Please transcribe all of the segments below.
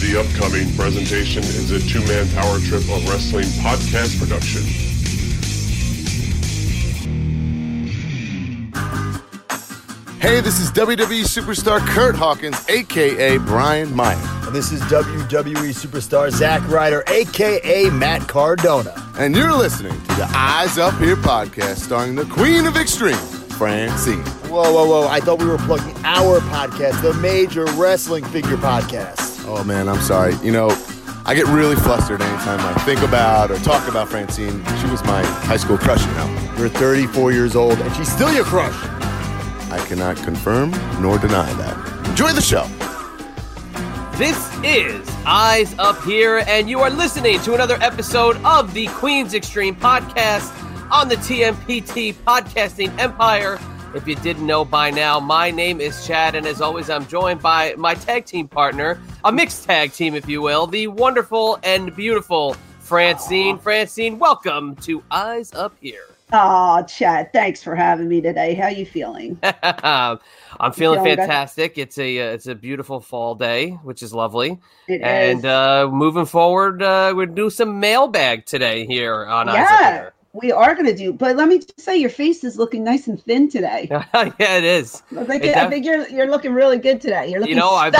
The upcoming presentation is a two man power trip of wrestling podcast production. Hey, this is WWE superstar Kurt Hawkins, aka Brian Myers. And this is WWE superstar Zack Ryder, aka Matt Cardona. And you're listening to the Eyes Up Here podcast starring the Queen of Extreme, Francine. Whoa, whoa, whoa. I thought we were plugging our podcast, the Major Wrestling Figure Podcast. Oh man, I'm sorry. You know, I get really flustered anytime I think about or talk about Francine. She was my high school crush, you know. You're 34 years old, and she's still your crush. I cannot confirm nor deny that. Enjoy the show. This is Eyes Up Here, and you are listening to another episode of the Queen's Extreme podcast on the TMPT Podcasting Empire. If you didn't know by now, my name is Chad, and as always, I'm joined by my tag team partner, a mixed tag team, if you will, the wonderful and beautiful Francine. Francine, welcome to Eyes Up Here. Oh, Chad, thanks for having me today. How are you feeling? I'm feeling feeling good? fantastic. It's a uh, it's a beautiful fall day, which is lovely. It and is. uh, moving forward, uh, we're do some mailbag today here on Eyes Up yeah, we are going to do. But let me just say, your face is looking nice and thin today. Yeah, it is. I think, It I think you're you're looking really good today. You're looking You know, I've.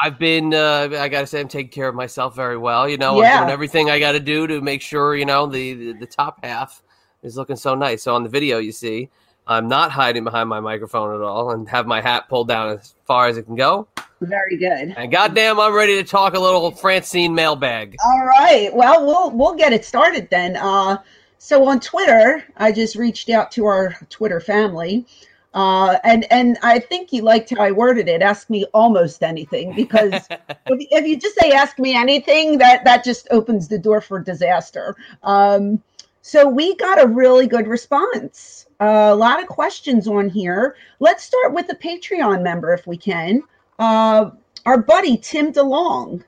I've been uh, I gotta say I'm taking care of myself very well. You know, Yeah. I'm doing everything I got to do to make sure you know the, the the top half is looking so nice. So on the video, you see. I'm not hiding behind my microphone at all and have my hat pulled down as far as it can go. Very good. And goddamn, I'm ready to talk a little Francine mailbag. All right. Well, we'll we'll get it started then. Uh, so on Twitter, I just reached out to our Twitter family, uh, and and I think you liked how I worded it. Ask me almost anything because if, if you just say ask me anything, that that just opens the door for disaster. Um, so we got a really good response. Uh, a lot of questions on here. Let's start with a Patreon member if we can. Uh, our buddy Tim DeLong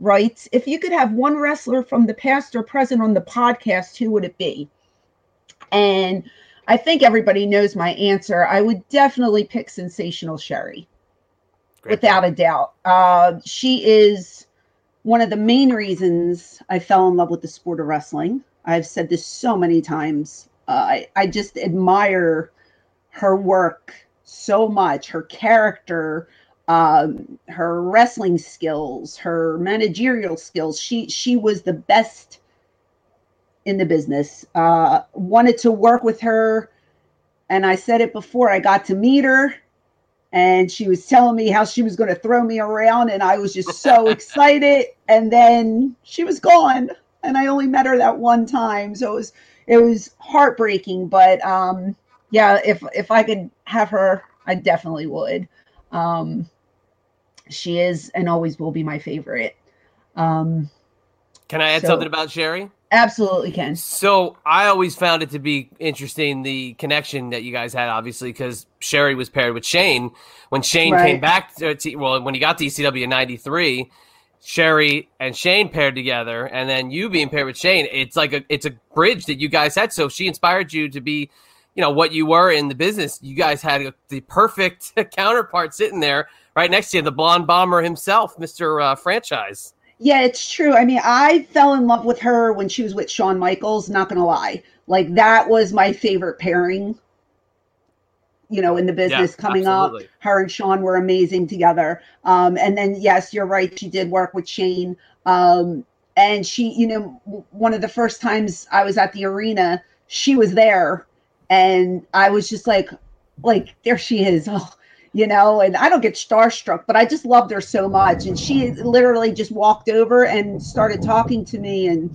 writes, if you could have one wrestler from the past or present on the podcast, who would it be? And I think everybody knows my answer. I would definitely pick Sensational Sherri, Great. without a doubt. Uh, she is one of the main reasons I fell in love with the sport of wrestling. I've said this so many times. Uh, I, I just admire her work so much, her character, um, her wrestling skills, her managerial skills. She she was the best in the business. Uh, wanted to work with her, and I said it before. I got to meet her, and she was telling me how she was going to throw me around, and I was just so excited. And then she was gone, and I only met her that one time, so it was it was heartbreaking. But um, yeah, if if I could have her, I definitely would. Um, she is and always will be my favorite. Um, Can I add So- something about Sherri? absolutely can. So I always found it to be interesting the connection that you guys had, obviously, because Sherri was paired with Shane when Shane Right. came back. To, to- well, when he got to ECW in '93, Sherri and Shane paired together, and then you being paired with Shane. It's like a it's a bridge that you guys had. So she inspired you to be, you know, what you were in the business. You guys had the perfect counterpart sitting there right next to you, the blonde bomber himself, Mister uh, Franchise. Yeah, it's true. I mean, I fell in love with her when she was with Shawn Michaels, not gonna lie. Like that was my favorite pairing. You know, in the business Yeah, coming absolutely. up. Her and Shawn were amazing together. Um, and then yes, you're right, she did work with Shane. Um, and she, you know, one of the first times I was at the arena, she was there and I was just like, like, there she is. Oh, you know, and I don't get starstruck, but I just loved her so much. And she literally just walked over and started talking to me and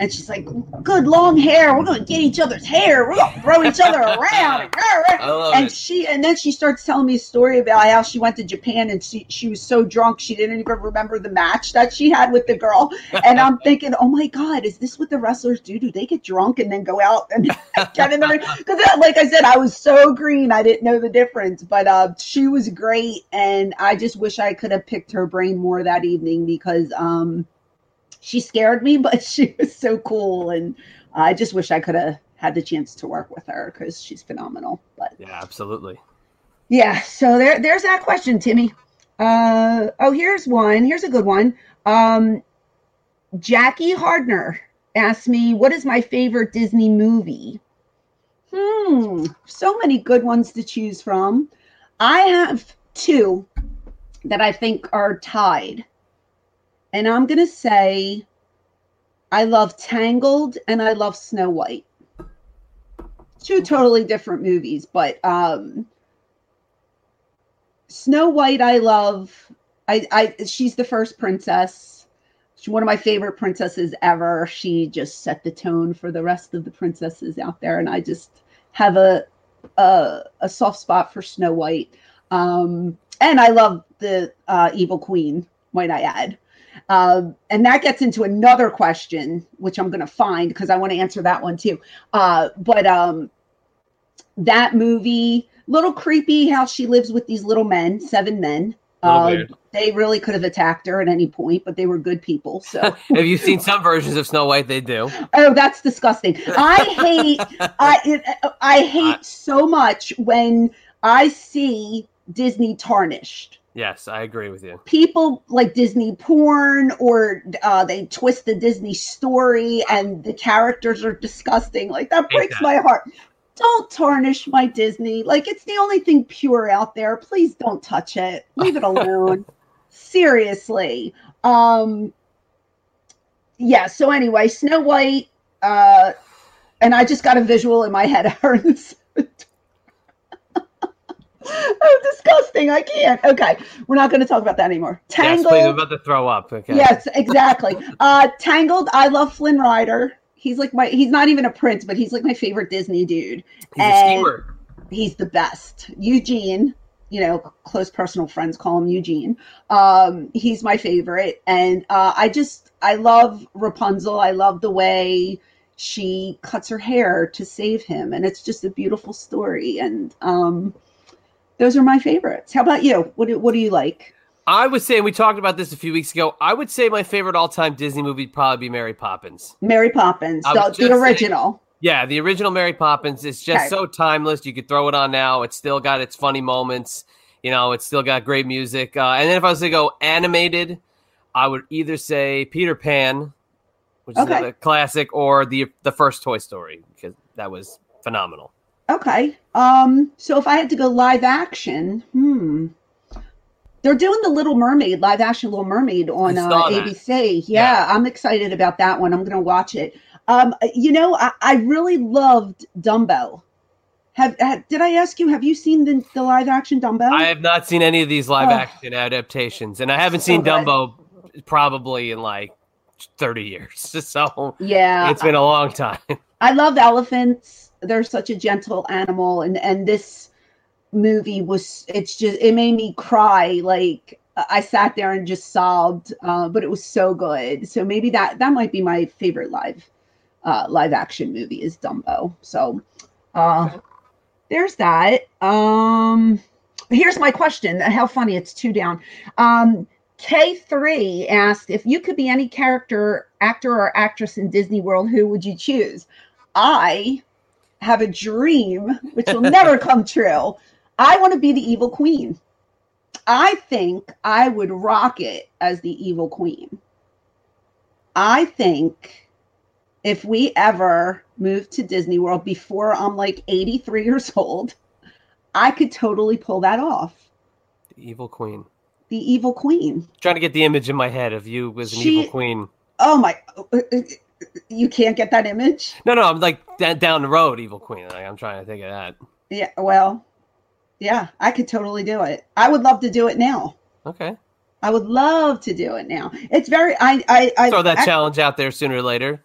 and she's like, Good long hair, we're gonna get each other's hair, we're gonna throw each other around. I love and it. she and then she starts telling me a story about how she went to Japan and she she was so drunk she didn't even remember the match that she had with the girl. And I'm thinking, oh my god, is this what the wrestlers do? Do they get drunk and then go out and get in the ring? Because like I said, I was so green, I didn't know the difference. But uh, she was great, and I just wish I could have picked her brain more that evening because um, she scared me, but she was so cool, and I just wish I could have had the chance to work with her because she's phenomenal. But Yeah, absolutely. yeah, so there, there's that question, Timmy. Uh, oh, here's one. Here's a good one. Um, Jackie Hardner asked me, "What is my favorite Disney movie?" Hmm, so many good ones to choose from. I have two that I think are tied, and I'm gonna say I love Tangled and I love Snow White. Two totally different movies, but um, Snow White I love. I, I she's the first princess. She's one of my favorite princesses ever. She just set the tone for the rest of the princesses out there, and I just have a a, a soft spot for Snow White. Um, and I love the uh, Evil Queen, might I add. Um, and that gets into another question, which I'm going to find because I want to answer that one too. Uh, but um, that movie, little creepy how she lives with these little men, seven men. Uh, they really could have attacked her at any point, but they were good people. So, have you seen some versions of Snow White? They do. Oh, that's disgusting. I hate. I it, I hate so much when I see Disney tarnished. Yes, I agree with you. People like Disney porn, or uh, they twist the Disney story, and the characters are disgusting. Like that breaks that. my heart. Don't tarnish my Disney. Like it's the only thing pure out there. Please don't touch it. Leave it alone. Seriously. Um. Yeah. So anyway, Snow White. Uh, and I just got a visual in my head of her in the oh, disgusting. I can't. Okay. We're not going to talk about that anymore. Tangled. Yes, please, I'm about to throw up. Okay. Yes, exactly. uh, Tangled. I love Flynn Rider. He's like my, he's not even a prince, but he's like my favorite Disney dude. He's and a. He's the best. Eugene, you know, close personal friends call him Eugene. Um, he's my favorite. And uh, I just, I love Rapunzel. I love the way she cuts her hair to save him. And it's just a beautiful story. And, um, those are my favorites. How about you? What do, what do you like? I would say, and we talked about this a few weeks ago. I would say my favorite all-time Disney movie would probably be Mary Poppins. Mary Poppins, the, the original. Say, yeah, the original Mary Poppins is just okay. so timeless. You could throw it on now. It's still got its funny moments. You know, it's still got great music. Uh, and then if I was to go animated, I would either say Peter Pan, which is a classic, or the the first Toy Story because that was phenomenal. Okay. Um, so if I had to go live action, hmm. They're doing the Little Mermaid, live action Little Mermaid on uh, ABC. Yeah, yeah, I'm excited about that one. I'm going to watch it. Um, you know, I, I really loved Dumbo. Have, have, did I ask you? Have you seen the, the live action Dumbo? I have not seen any of these live oh. action adaptations, and I haven't so seen good. Dumbo probably in like 30 years. So yeah, it's been a long time. I love elephants they're such a gentle animal and and this movie was it's just it made me cry like i sat there and just sobbed uh, but it was so good. So maybe that that might be my favorite live uh, live action movie is dumbo. So uh, there's that. Um here's my question. How funny it's two down. Um K3 asked if you could be any character, actor, or actress in Disney World, who would you choose? I have a dream, which will never come true. I want to be the evil queen. I think I would rock it as the evil queen. I think if we ever move to Disney World before I'm like 83 years old, I could totally pull that off. The evil queen. The evil queen. trying to get the image in my head of you as an she, evil queen. Oh my uh, uh, you can't get that image. No, no, I'm like down the road, Evil Queen. Like, I'm trying to think of that. Yeah, well, yeah, I could totally do it. I would love to do it now. Okay. I would love to do it now. It's very I I, I throw that I, challenge out there sooner or later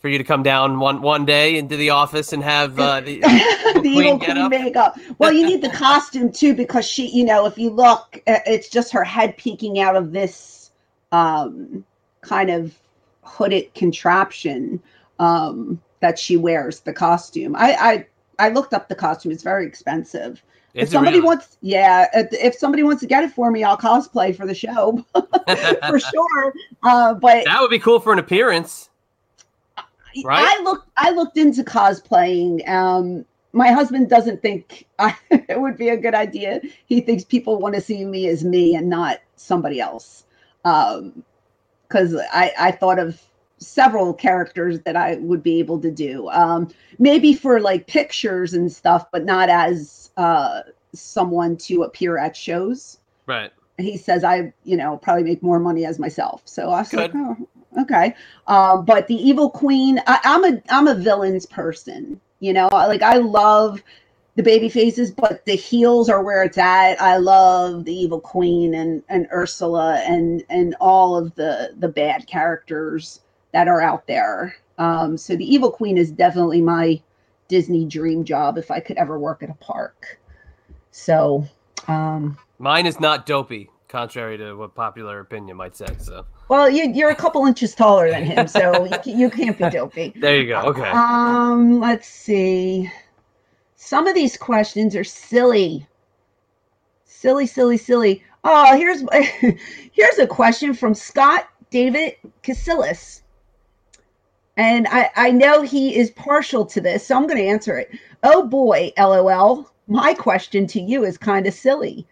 for you to come down one one day into the office and have uh, the, the evil queen, queen makeup. Well, you need the costume too because she, you know, if you look, uh, it's just her head peeking out of this um, kind of hooded contraption um, that she wears, the costume. I, I I looked up the costume; it's very expensive. If somebody wants, yeah, if somebody wants to get it for me, I'll cosplay for the show for sure. Uh, but that would be cool for an appearance. Right? I looked. I looked into cosplaying. Um, my husband doesn't think I, it would be a good idea. He thinks people want to see me as me and not somebody else. Um, because I, I thought of several characters that I would be able to do. Um, maybe for like pictures and stuff, but not as uh, someone to appear at shows. Right. He says I, you know, probably make more money as myself. So I was Good. like, oh, okay. Um, but the Evil Queen, I, I'm a I'm a villains person. You know, like I love the baby faces, but the heels are where it's at. I love the Evil Queen and and Ursula and and all of the the bad characters that are out there. Um, so the Evil Queen is definitely my Disney dream job if I could ever work at a park. So, um, Mine is not dopey, contrary to what popular opinion might say. So well, you, you're a couple inches taller than him, so you, you can't be dopey. there you go. Okay. Um, let's see. Some of these questions are silly. Silly, silly, silly. Oh, here's here's a question from Scott David Casillas. And I, I know he is partial to this, so I'm going to answer it. Oh boy, LOL. My question to you is kind of silly.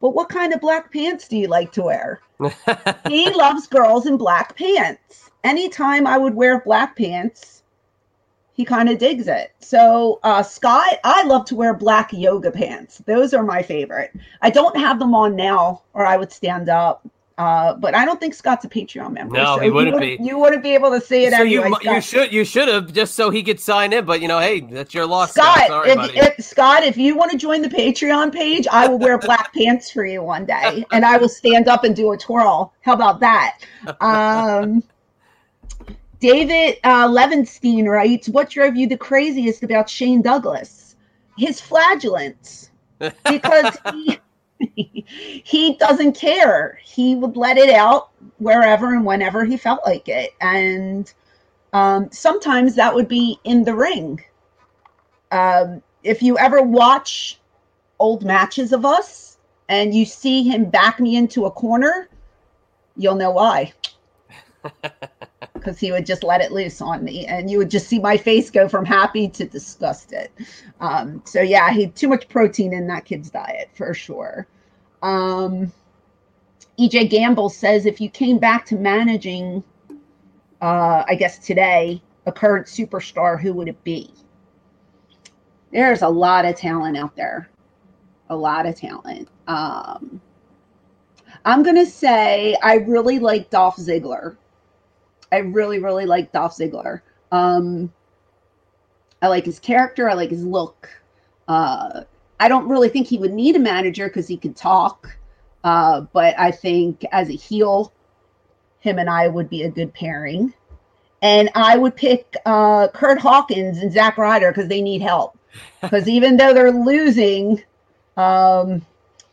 But what kind of black pants do you like to wear? he loves girls in black pants. Anytime I would wear black pants, he kind of digs it. So, uh, Scott, I love to wear black yoga pants. Those are my favorite. I don't have them on now, or I would stand up. Uh, but I don't think Scott's a Patreon member. No, so he you wouldn't be. You wouldn't be able to see it so anyway. you Scott. you should you should have just so he could sign in, but you know, hey, that's your loss. Scott, Scott, Sorry, if, if Scott, if you want to join the Patreon page, I will wear black pants for you one day, and I will stand up and do a twirl. How about that? Um, David uh, Levenstein writes, "What drove you the craziest about Shane Douglas? His flagellants, because he." he doesn't care. He would let it out wherever and whenever he felt like it. And um, sometimes that would be in the ring. Um, if you ever watch old matches of us and you see him back me into a corner, you'll know why. Because he would just let it loose on me, and you would just see my face go from happy to disgusted. Um, so yeah, he had too much protein in that kid's diet for sure. Um, EJ Gamble says if you came back to managing, uh, I guess today, a current superstar, who would it be? There's a lot of talent out there, a lot of talent. Um, I'm gonna say I really like Dolph Ziggler. I really, really like Dolph Ziggler. Um, I like his character. I like his look. Uh, I don't really think he would need a manager because he could talk. Uh, but I think as a heel, him and I would be a good pairing. And I would pick uh, Kurt Hawkins and Zack Ryder because they need help. Because even though they're losing, um,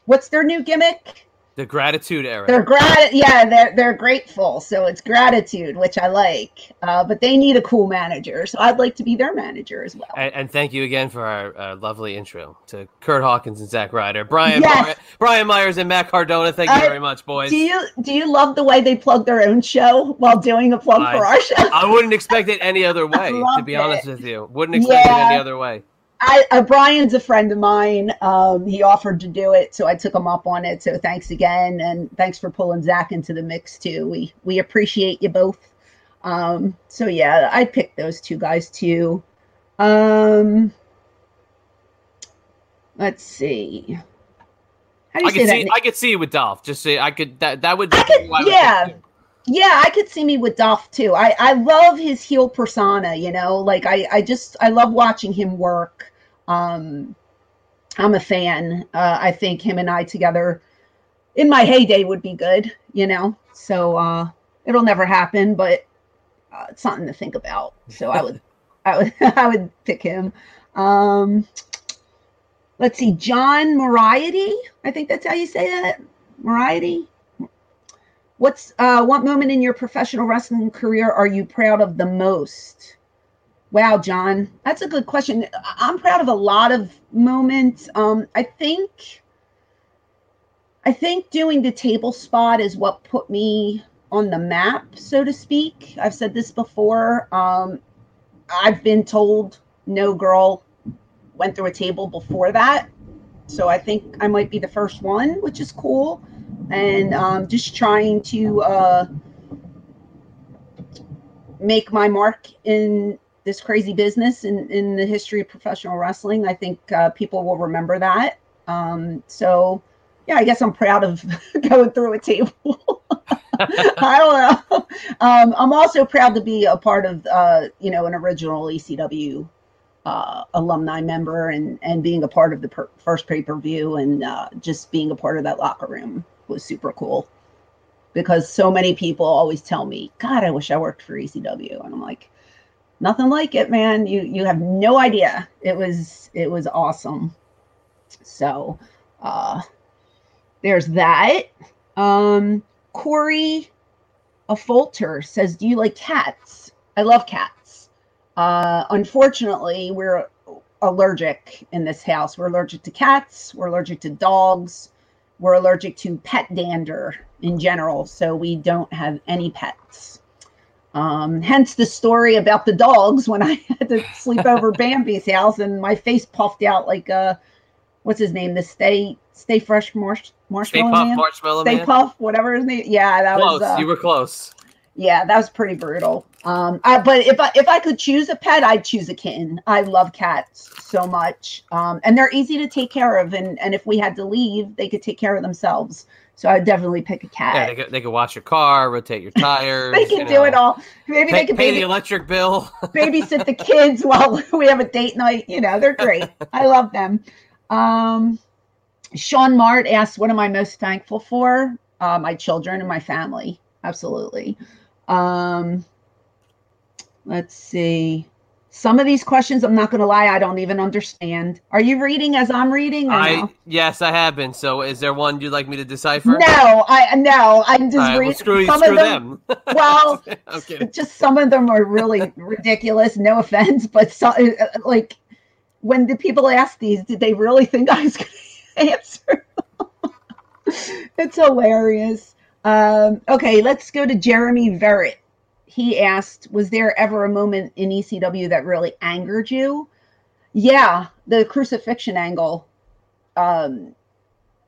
what's their new gimmick? The gratitude era. They're grat yeah, they're they're grateful. So it's gratitude, which I like. Uh, but they need a cool manager, so I'd like to be their manager as well. And, and thank you again for our uh, lovely intro to Kurt Hawkins and Zack Ryder, Brian Yes. Brian, Brian Myers and Matt Cardona. Thank you I- very much, boys. Do you do you love the way they plug their own show while doing a plug I- for our show? I wouldn't expect it any other way, to be honest it. with you. Wouldn't expect it any other way. I, uh, Brian's a friend of mine. Um, he offered to do it, so I took him up on it. So thanks again, and thanks for pulling Zack into the mix too. We we appreciate you both. Um, so yeah, I picked those two guys too. Um, let's see. How do you I say could that? see I could see you with Dolph. Just say I could that that would I could, would yeah, yeah, I could see me with Dolph too. I I love his heel persona. You know, like I I just I love watching him work. Um, I'm a fan. Uh, I think him and I together in my heyday would be good. You know, so uh, it'll never happen, but uh, it's something to think about. So I would I would I would pick him. Um, let's see, John Moriarty. I think that's how you say that. Moriarty. What's uh, what moment in your professional wrestling career are you proud of the most? Wow, John, that's a good question. I'm proud of a lot of moments. Um, I think, I think doing the table spot is what put me on the map, so to speak. I've said this before. Um, I've been told, no girl, went through a table before that. So I think I might be the first one, which is cool. And um, just trying to uh, make my mark in this crazy business in, in the history of professional wrestling. I think uh, people will remember that. Um, so, yeah, I guess I'm proud of going through a table. I don't know. Um, I'm also proud to be a part of, uh, you know, an original ECW uh, alumni member and and being a part of the per- first pay per view and uh, just being a part of that locker room was super cool. Because so many people always tell me, "God, I wish I worked for ECW," and I'm like, "Nothing like it, man. You you have no idea. It was it was awesome." So, uh, there's that. Um, Corey a Folter says, Do you like cats? I love cats. Uh, unfortunately, we're allergic in this house. We're allergic to cats, we're allergic to dogs, we're allergic to pet dander in general. So we don't have any pets. Um, hence the story about the dogs when I had to sleep over Bambi's house and my face puffed out like a what's his name? The stay stay fresh marsh, marshmallow Stay Puft man. Marshmallow Stay Man. puff, whatever his name. Yeah, that Close. was. Uh, you were close. yeah, that was pretty brutal. Um, I, but if I if I could choose a pet, I'd choose a kitten. I love cats so much, um, and they're easy to take care of. And and if we had to leave, they could take care of themselves. So I'd definitely pick a Yeah, cat. they could, they could wash your car, rotate your tires. they can do know, it all. Maybe Pay, they could pay the electric bill. babysit the kids while we have a date night. You know, they're great. I love them. Um, Sean Mart asked, "What am I most thankful for? Uh, my children and my family. Absolutely. Um, let's see. Some of these questions, I'm not going to lie, I don't even understand. Are you reading as I'm reading? Or I no? yes, I have been. So, is there one you'd like me to decipher? No, I no. I'm just right, well, reading. screw, some screw of them. them. Well, I'm just some of them are really ridiculous. No offense, but so, uh, like when the people ask these, did they really think I was going to answer? it's hilarious. Um, okay, let's go to Jeremy Verrett. He asked, "Was there ever a moment in ECW that really angered you?" Yeah, the crucifixion angle um,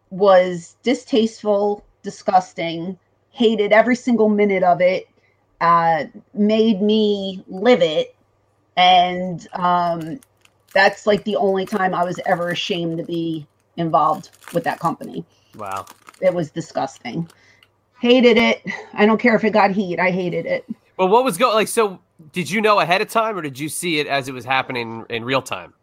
was distasteful, disgusting. Hated every single minute of it uh, made me live it. And um, that's like the only time I was ever ashamed to be involved with that company. Wow. It was disgusting. Hated it. I don't care if it got heat. I hated it. Well, what was going like? So, did you know ahead of time, or did you see it as it was happening in real time?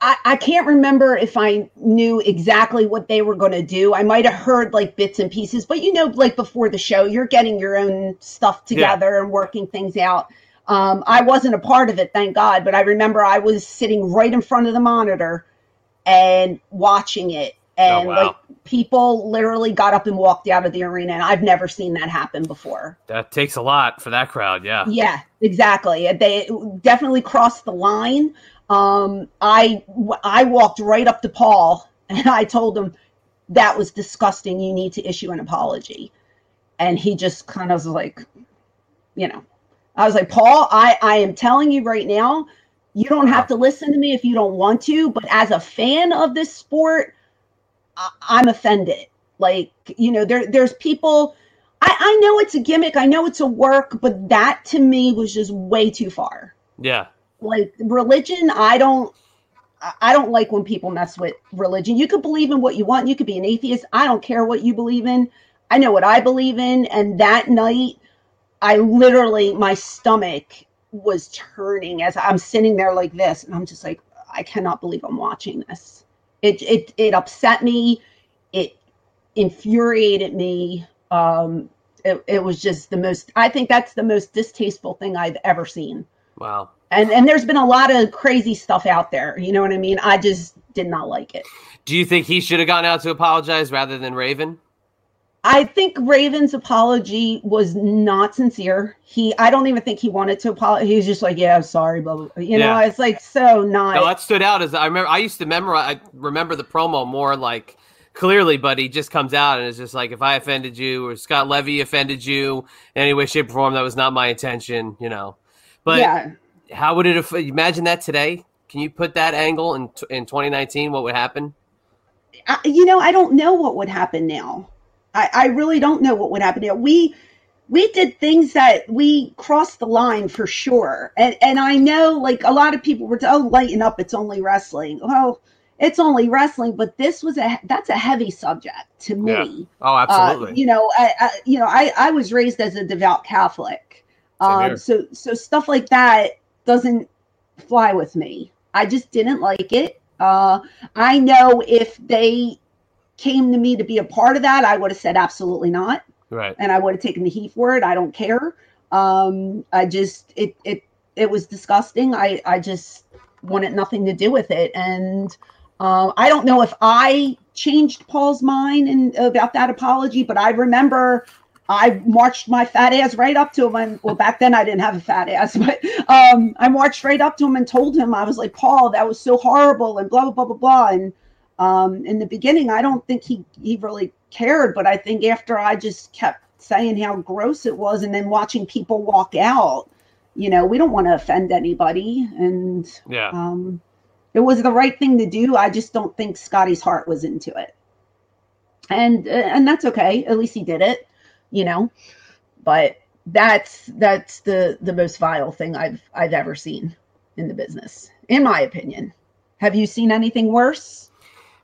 I, I can't remember if I knew exactly what they were going to do. I might have heard like bits and pieces, but you know, like before the show, you're getting your own stuff together and working things out. Um, I wasn't a part of it, thank God, but I remember I was sitting right in front of the monitor and watching it. And wow. like people literally got up and walked out of the arena, and I've never seen that happen before. That takes a lot for that crowd. Yeah. Yeah, exactly. They definitely crossed the line. Um, I I walked right up to Paul and I told him that was disgusting. You need to issue an apology. And he just kind of was like, you know, I was like, Paul, I I am telling you right now, you don't have to listen to me if you don't want to. But as a fan of this sport, I'm offended. Like you know, there there's people. I, I know it's a gimmick. I know it's a work, but that to me was just way too far. Yeah. Like religion, I don't I- I don't like when people mess with religion. You could believe in what you want. You could be an atheist. I don't care what you believe in. I know what I believe in. And that night, I literally, my stomach was turning as I'm sitting there like this. And I'm just like, I cannot believe I'm watching this. It, it, it upset me. It infuriated me. Um, it, it was just the most, I think that's the most distasteful thing I've ever seen Wow. and and there's been a lot of crazy stuff out there you know what i mean i just did not like it Do you think he should have gone out to apologize rather than Raven? I think raven's apology was not sincere he i don't even think he wanted to apologize he was just like yeah i'm sorry blah, blah, blah. you know it's like so not No, that stood out as I remember. I used to memorize. I remember the promo more like clearly, but he just comes out and it's just like, if I offended you or Scott Levy offended you in any way, shape, or form, that was not my intention. You know. But yeah how would it? aff- Imagine that today. Can you put that angle in in 2019? What would happen? I, you know, I don't know what would happen now. I, I really don't know what would happen now. We we did things that we crossed the line for sure. And and I know like a lot of people were oh lighten up, it's only wrestling. Well, it's only wrestling, but this was a that's a heavy subject to me. Yeah. Oh, absolutely. Uh, you know, I, I, you know, I I was raised as a devout Catholic, um, so so stuff like that doesn't fly with me. I just didn't like it. Uh, I know if they came to me to be a part of that, I would have said absolutely not. Right. And I would have taken the heat for it. I don't care. Um, I just it it it was disgusting. I I just wanted nothing to do with it, and uh, I don't know if I changed Paul's mind and about that apology, but I remember I marched my fat ass right up to him. And well, back then I didn't have a fat ass, but um, I marched right up to him and told him I was like, Paul, that was so horrible, and blah blah blah blah blah. And um, in the beginning, I don't think he he really cared, but I think after I just kept saying how gross it was, and then watching people walk out, you know, we don't want to offend anybody, and yeah, um, it was the right thing to do. I just don't think Scotty's heart was into it, and uh, and that's okay. At least he did it, you know. But that's that's the the most vile thing I've I've ever seen in the business, in my opinion. Have you seen anything worse?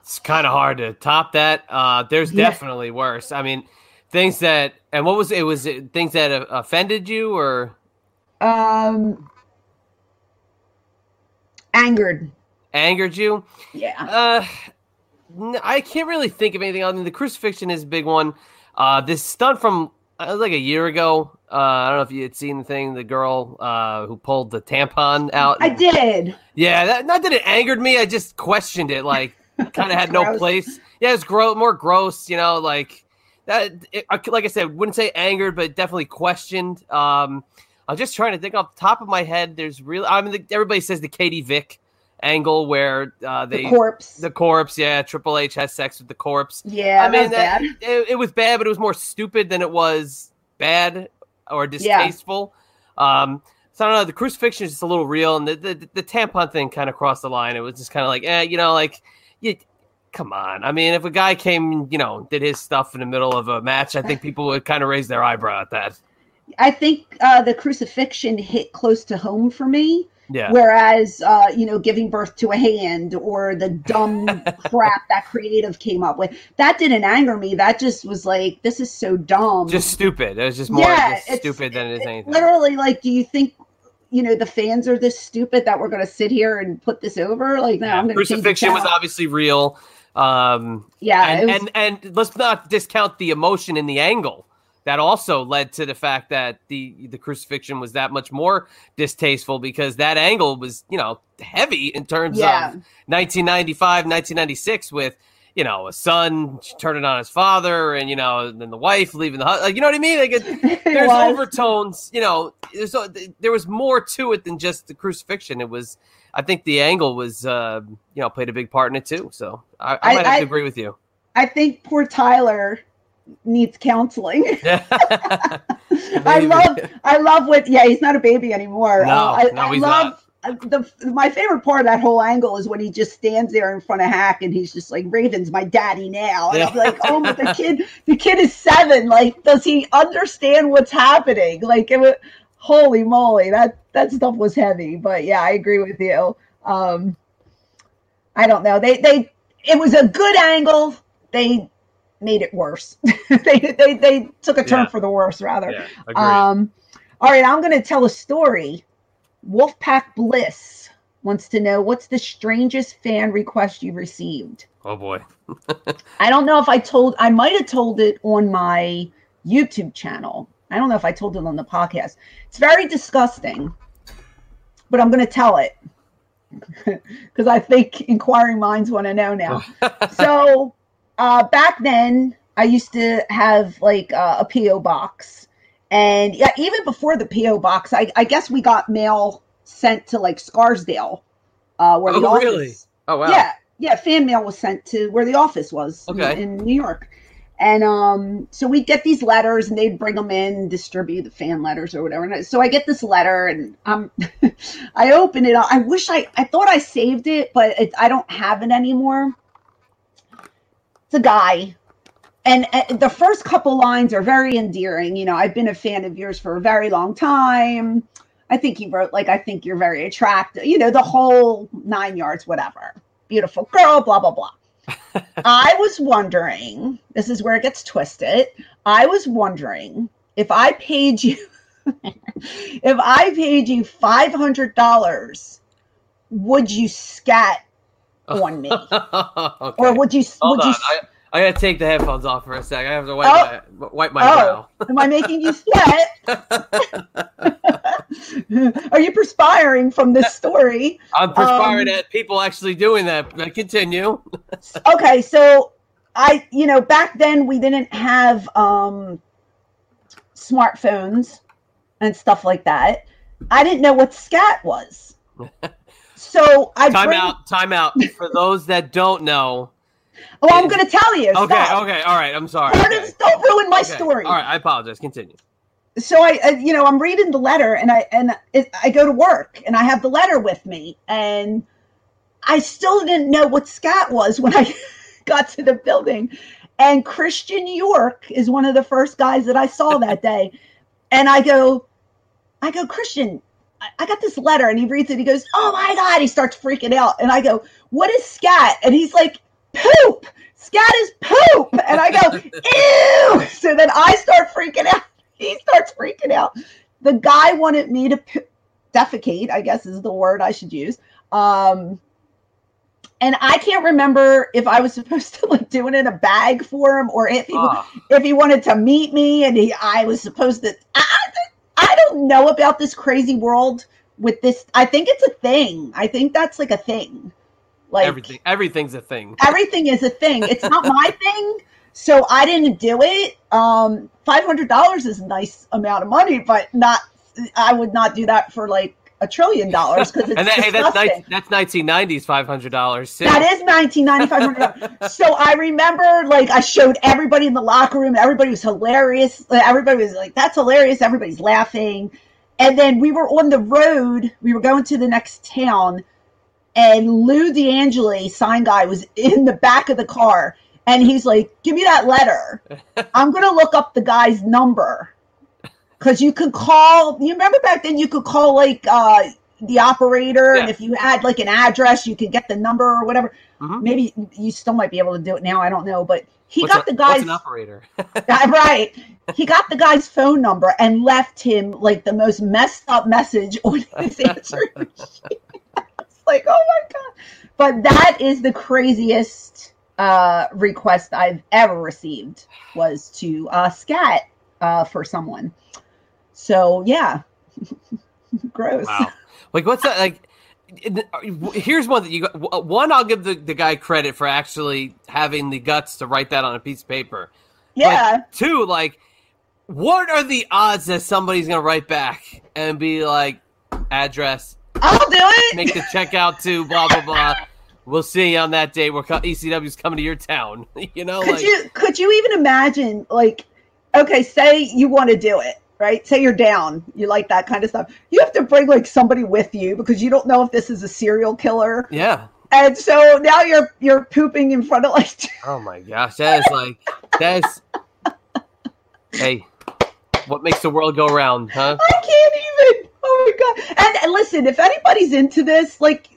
It's kind of hard to top that. Uh, there's Yeah. definitely worse. I mean, things that and what was it? Was it things that offended you or Um, angered. angered you? Yeah. Uh, I can't really think of anything other than the crucifixion is a big one. Uh, this stunt from uh, was like a year ago. Uh, I don't know if you had seen the thing, the girl uh, who pulled the tampon out. I did. Yeah, that, not that it angered me. I just questioned it. Like, kind of had no place. Yeah, it's gross, more gross. You know, like that. It, I- like I said, wouldn't say angered, but definitely questioned. Um, I'm just trying to think off the top of my head. There's really, I mean, the, everybody says the Katie Vick angle where uh, they the corpse. the corpse. Yeah, Triple H has sex with the corpse. yeah, I mean, that. It, it was bad, but it was more stupid than it was bad or distasteful. Um, so I don't know. The crucifixion is just a little real, and the the, the tampon thing kind of crossed the line. It was just kind of like, eh, you know, like you. Come on. I mean, if a guy came, you know, did his stuff in the middle of a match, I think people would kind of raise their eyebrow at that. I think uh, the crucifixion hit close to home for me. Yeah. Whereas, uh, you know, giving birth to a hand or the dumb crap that creative came up with, that didn't anger me. That just was like, this is so dumb. just stupid. It was just more Yeah, just stupid than it is anything. Literally, like, do you think, you know, the fans are this stupid that we're going to sit here and put this over? Like, no, I'm going to Crucifixion was obviously real. Um, Yeah, and, was- and and let's not discount the emotion in the angle that also led to the fact that the the crucifixion was that much more distasteful because that angle was you know heavy in terms Yeah. of 1995 1996 with you know a son turning on his father and you know and then the wife leaving the hus- like you know what I mean like it, there's overtones you know there's there was more to it than just the crucifixion it was I think the angle was uh you know played a big part in it too so I, I I- might have I- to agree with you I think poor Tyler needs counseling. I love, I love what. Yeah, he's not a baby anymore. No, Uh, I, no, he's love uh, the. My favorite part of that whole angle is when he just stands there in front of Hack and he's just like, "Raven's my daddy now," and I'm like, "Oh, but the kid, the kid is seven. Like, does he understand what's happening? Like, it was, holy moly, that that stuff was heavy." But yeah, I agree with you. Um, I don't know. They they it was a good angle. They made it worse. they, they they took a turn Yeah. for the worse rather. yeah. Um, all right, I'm going to tell a story. Wolfpack Bliss wants to know what's the strangest fan request you received. oh boy I don't know if I told. I might have told it on my YouTube channel. I don't know if I told it on the podcast. It's very disgusting, but I'm going to tell it because I think inquiring minds want to know now. so uh, back then, I used to have like uh, a PO box, and yeah, even before the PO box, I, I guess we got mail sent to like Scarsdale, uh, where the Oh, office. really? oh wow Yeah, yeah, fan mail was sent to where the office was in- Okay. in, New York. And um, so we'd get these letters, and they'd bring them in, distribute the fan letters or whatever. I- so I get this letter, and um, I open it. I wish I, I thought I saved it, but it, I don't have it anymore. It's a guy, and uh, the first couple lines are very endearing. You know, I've been a fan of yours for a very long time. I think he wrote like, I think you're very attractive. You know, the whole nine yards, whatever. Beautiful girl, blah blah blah. I was wondering, this is where it gets twisted. I was wondering if I paid you, if I paid you five hundred dollars, would you scat on me, okay. or would you? Hold would on. you? I, I gotta take the headphones off for a sec. I have to wipe Oh. my wipe my Oh, am I making you sweat? Are you perspiring from this story? I'm perspiring Um, at people actually doing that. But continue. okay so i you know back then we didn't have um smartphones and stuff like that i didn't know what scat was so i Time bring, out. Time out. For those that don't know. Oh i'm gonna tell you Okay. stop. Okay. All right. I'm sorry. Okay. don't ruin my Okay, story All right. I apologize. Continue. so I, I you know i'm reading the letter and i and it, i go to work and i have the letter with me and i still didn't know what scat was when i got to the building and christian york is one of the first guys that i saw that day and i go i go christian I- I got this letter and he reads it. He goes, Oh my God. He starts freaking out. And I go, What is scat? And he's like, Poop. Scat is poop. And I go, Ew. So then I start freaking out he starts freaking out. The guy wanted me to p- defecate, I guess is the word I should use. Um, and I can't remember if I was supposed to like do it in a bag for him or if he Ah, if he wanted to meet me and he I was supposed to. I, I don't know about this crazy world with this. I think it's a thing. I think that's like a thing. Like everything. Everything's a thing. everything is a thing. It's not my thing, so I didn't do it. Um, five hundred dollars is a nice amount of money, but not. I would not do that for like a trillion dollars because it's And that, hey, that's that's 1990s five hundred dollars. That is nineteen ninety five. so I remember, like, I showed everybody in the locker room. Everybody was hilarious. Everybody was like, "That's hilarious." Everybody's laughing. And then we were on the road. We were going to the next town, and Lou D'Angeli, sign guy, was in the back of the car, and he's like, "Give me that letter. I'm gonna look up the guy's number." Because you could call, you remember back then you could call like uh, the operator, and if you had like an address, you could get the number or whatever. Mhm. Maybe you still might be able to do it now. I don't know, but he What's got a- the guy's an operator. Right. He got the guy's phone number and left him like the most messed up message on his answering machine. it's like, oh my god! But that is the craziest uh, request I've ever received was to uh, scat uh, for someone. So yeah, gross. Wow. Like what's that like? Here's one that you got. One, I'll give the, the guy credit for actually having the guts to write that on a piece of paper. But Yeah, two, like, what are the odds that somebody's gonna write back and be like, address, it. make the check out to blah blah blah. We'll see you on that day where ECW's coming to your town. you know, could like you could you even imagine like okay say you want to do it right say you're down you like that kind of stuff you have to bring like somebody with you because you don't know if this is a serial killer yeah. and so now you're you're pooping in front of like Oh my gosh, that is like that's. hey, what makes the world go round, huh? i can't oh my god. And, and listen if anybody's into this like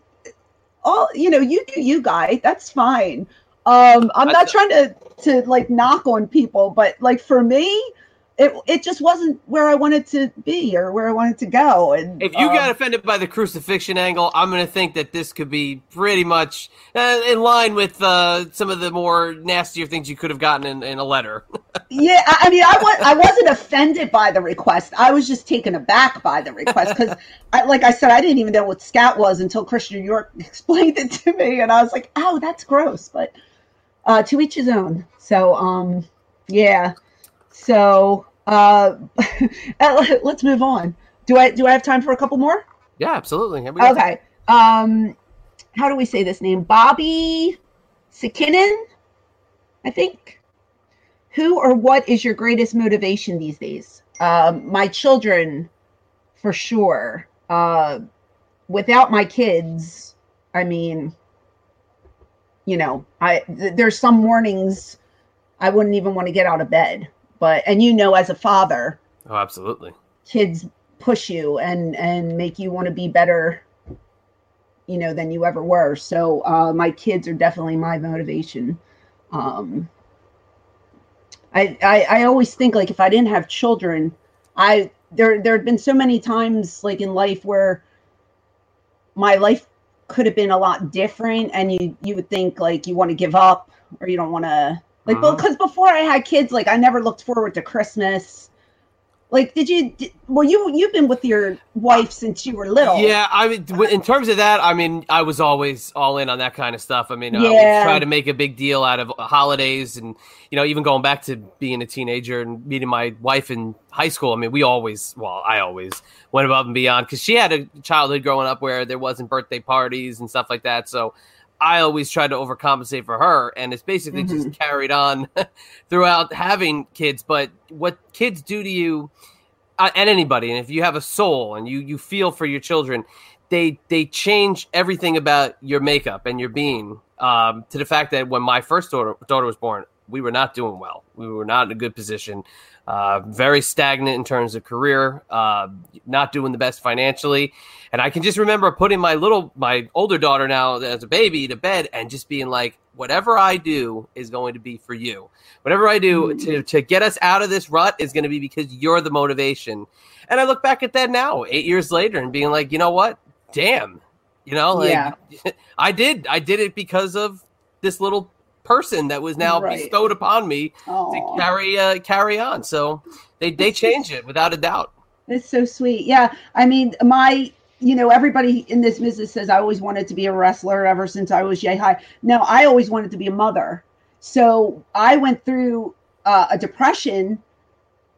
all you know you do you guy. That's fine. Um i'm not trying to to like knock on people but like for me it it just wasn't where i wanted to be or where i wanted to go. And If you um, got offended by the crucifixion angle, I'm going to think that this could be pretty much uh, in line with uh, some of the more nastier things you could have gotten in, in a letter. yeah i I mean i was i wasn't offended by the request. I was just taken aback by the request because I, like i said i didn't even know what scat was until christian york explained it to me. And i was like oh that's gross but uh to each his own. So um yeah. So uh let's move on do i do i have time for a couple more yeah, absolutely. Here we go. okay um how do we say this name bobby Sakinen, i think who or what is your greatest motivation these days? Um, my children, for sure. Uh, without my kids, I mean, you know, I th- there's some mornings I wouldn't even want to get out of bed. But and you know, as a father, Oh, absolutely. kids push you and and make you want to be better you know than you ever were so uh my kids are definitely my motivation um I, I i always think like if i didn't have children i there there had been so many times like in life where my life could have been a lot different and you you would think like you want to give up or you don't want to like Mhm. because before i had kids like i never looked forward to christmas like did you did, well you you've been with your wife since you were little Yeah, I mean, in terms of that, I mean, I was always all in on that kind of stuff. I mean, I Yeah. always try to make a big deal out of holidays, and you know, even going back to being a teenager and meeting my wife in high school. I mean, we always, well, I always went above and beyond because she had a childhood growing up where there wasn't birthday parties and stuff like that. So I always tried to overcompensate for her, and it's basically just carried on throughout having kids. But what kids do to you uh, and anybody, and if you have a soul and you you feel for your children, they they change everything about your makeup and your being. Um, to the fact that when my first daughter daughter was born, we were not doing well. We were not in a good position. Uh, very stagnant in terms of career. Uh, not doing the best financially. And I can just remember putting my little, my older daughter now as a baby to bed and just being like, whatever I do is going to be for you. Whatever I do to, to get us out of this rut is going to be because you're the motivation. And I look back at that now, eight years later, and being like, you know what? Damn. You know, like Yeah. I did. I did it because of this little person that was now Right. bestowed upon me to carry uh, carry on. So they they change it without a doubt. It's so sweet. Yeah. I mean, my, you know, everybody in this business says I always wanted to be a wrestler ever since I was yay high. No, I always wanted to be a mother. So I went through uh, a depression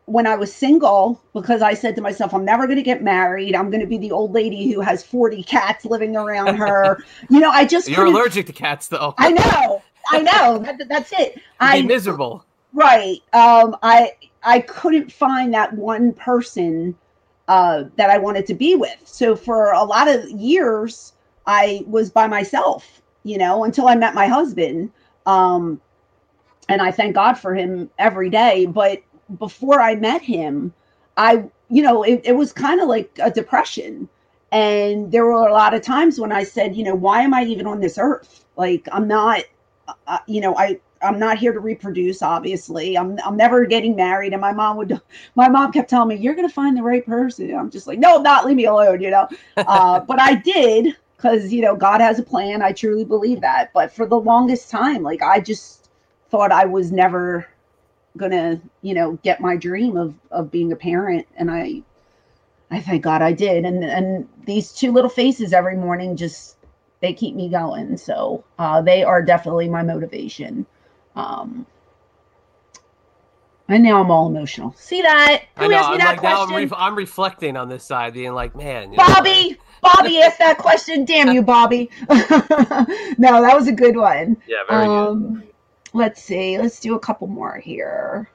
when I was single because I said to myself, I'm never going to get married. I'm going to be the old lady who has 40 cats living around her. you know, I just You're allergic to cats, though. I know. I know. That, that's it. I be miserable. Right. Um, I I couldn't find that one person uh, that I wanted to be with. So for a lot of years, I was by myself. You know, until I met my husband. Um, and I thank God for him every day. But before I met him, I you know it, it was kind of like a depression. And there were a lot of times when I said, you know, why am I even on this earth? Like I'm not, uh, you know, I I'm not here to reproduce. Obviously, I'm I'm never getting married. And my mom would, my mom kept telling me, "You're gonna find the right person." I'm just like, "No, not. Leave me alone." You know. Uh, but I did because you know God has a plan. I truly believe that. But for the longest time, like I just thought I was never gonna, you know, get my dream of of being a parent, and I. I thank God I did, and and these two little faces every morning just they keep me going. So uh, they are definitely my motivation. Um, and now I'm all emotional. See that? I Who know. asked me I'm that like now. I'm, question? re- I'm reflecting on this side, being like, man, you know, Bobby. Bobby asked that question. Damn you, Bobby. no, that was a good one. Yeah, very good. Um, let's see. Let's do a couple more here.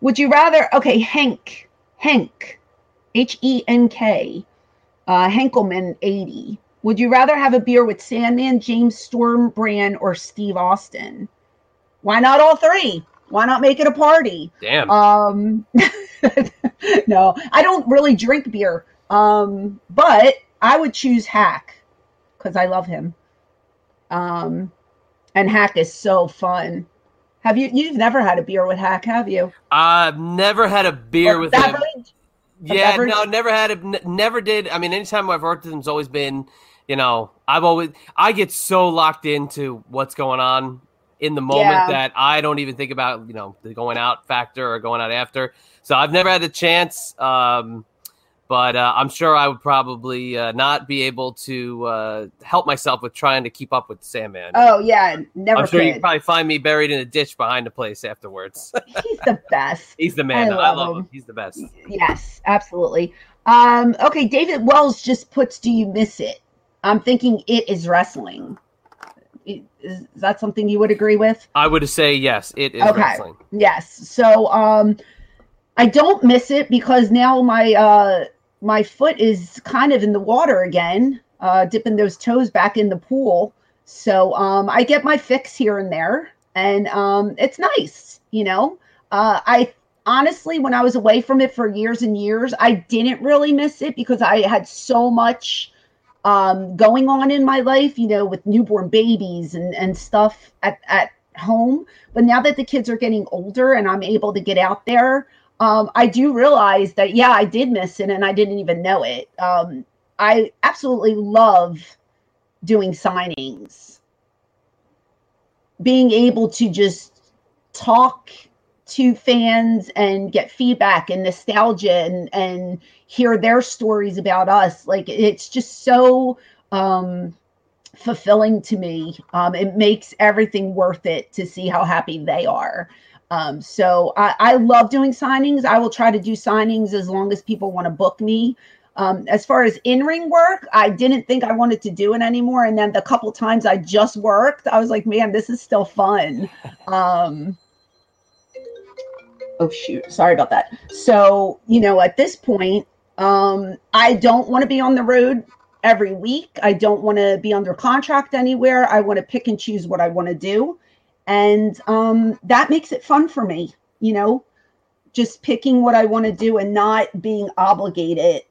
Would you rather? Okay, Hank. Hank. H E N K. Uh, Henkelman 80. Would you rather have a beer with Sandman, James Storm Brand, or Steve Austin? Why not all three? Why not make it a party? Damn. Um, no, I don't really drink beer. Um, but I would choose Hack because I love him. Um, and Hack is so fun. Have you? You've never had a beer with Hack, have you? I've never had a beer Or with him. beverage? A Yeah, beverage? no, never had it. N- never did. I mean, anytime I've worked with him, it's always been, you know, I've always, I get so locked into what's going on in the moment Yeah. that I don't even think about, you know, the going out factor or going out after. So I've never had the chance. Um, but uh, I'm sure I would probably uh, not be able to uh, help myself with trying to keep up with Sandman. Oh yeah, never I'm sure you probably find me buried in a ditch behind the place afterwards. He's the best. He's the man. I I love love, him. him. He's the best. Yes, absolutely. Um, okay, David Wells just puts, "Do you miss it?" I'm thinking it is wrestling. Is, that something you would agree with? I would say yes. It is Okay. wrestling. Yes. So um I don't miss it because now my uh my foot is kind of in the water again, uh dipping those toes back in the pool. So um I get my fix here and there and um it's nice, you know. Uh I honestly when I was away from it for years and years, I didn't really miss it because I had so much um going on in my life, you know, with newborn babies and and stuff at at home but now that the kids are getting older and I'm able to get out there, um, I do realize that yeah, I did miss it and I didn't even know it. Um, I absolutely love doing signings, being able to just talk to fans and get feedback and nostalgia and and hear their stories about us. Like it's just so um fulfilling to me. Um, it makes everything worth it to see how happy they are. Um, so I, I love doing signings. I will try to do signings as long as people want to book me. Um, as far as in ring work, I didn't think I wanted to do it anymore. And then the couple times I just worked, I was like, man, this is still fun. Um, oh, shoot. Sorry about that. So, you know, at this point, um, I don't want to be on the road every week. I don't want to be under contract anywhere. I want to pick and choose what I want to do. And um, that makes it fun for me, you know, just picking what I want to do and not being obligated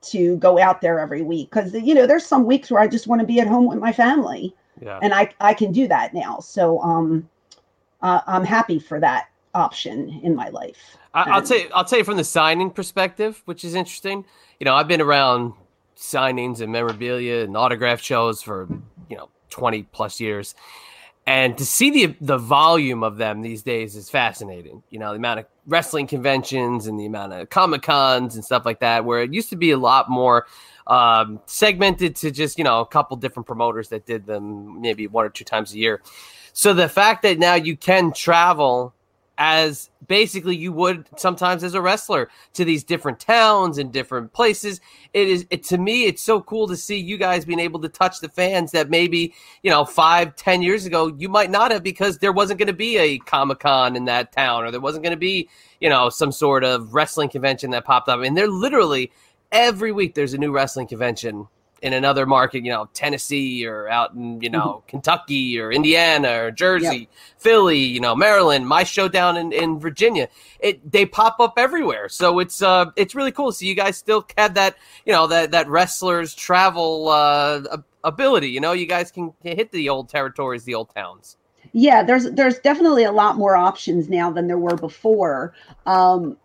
to go out there every week. Because, you know, there's some weeks where I just want to be at home with my family Yeah. and I, I can do that now. So um, uh, I'm happy for that option in my life. I, I'll And- tell you, I'll tell you from the signing perspective, which is interesting. You know, I've been around signings and memorabilia and autograph shows for you know twenty plus years, and to see the the volume of them these days is fascinating. You know, the amount of wrestling conventions and the amount of comic cons and stuff like that, where it used to be a lot more um, segmented to just you know a couple different promoters that did them maybe one or two times a year. So the fact that now you can travel as basically you would sometimes as a wrestler to these different towns and different places. It is it to me, it's so cool to see you guys being able to touch the fans that maybe you know five, ten years ago you might not have because there wasn't going to be a Comic Con in that town or there wasn't going to be you know some sort of wrestling convention that popped up. And they're literally every week there's a new wrestling convention in another market, you know, Tennessee or out in, you know, Kentucky or Indiana or Jersey, Philly, you know, Maryland, my show down in, in Virginia. It they pop up everywhere. So it's uh it's really cool. So you guys still have that, you know, that that wrestlers travel uh ability, you know, you guys can, can hit the old territories, the old towns. yeah there's there's definitely a lot more options now than there were before um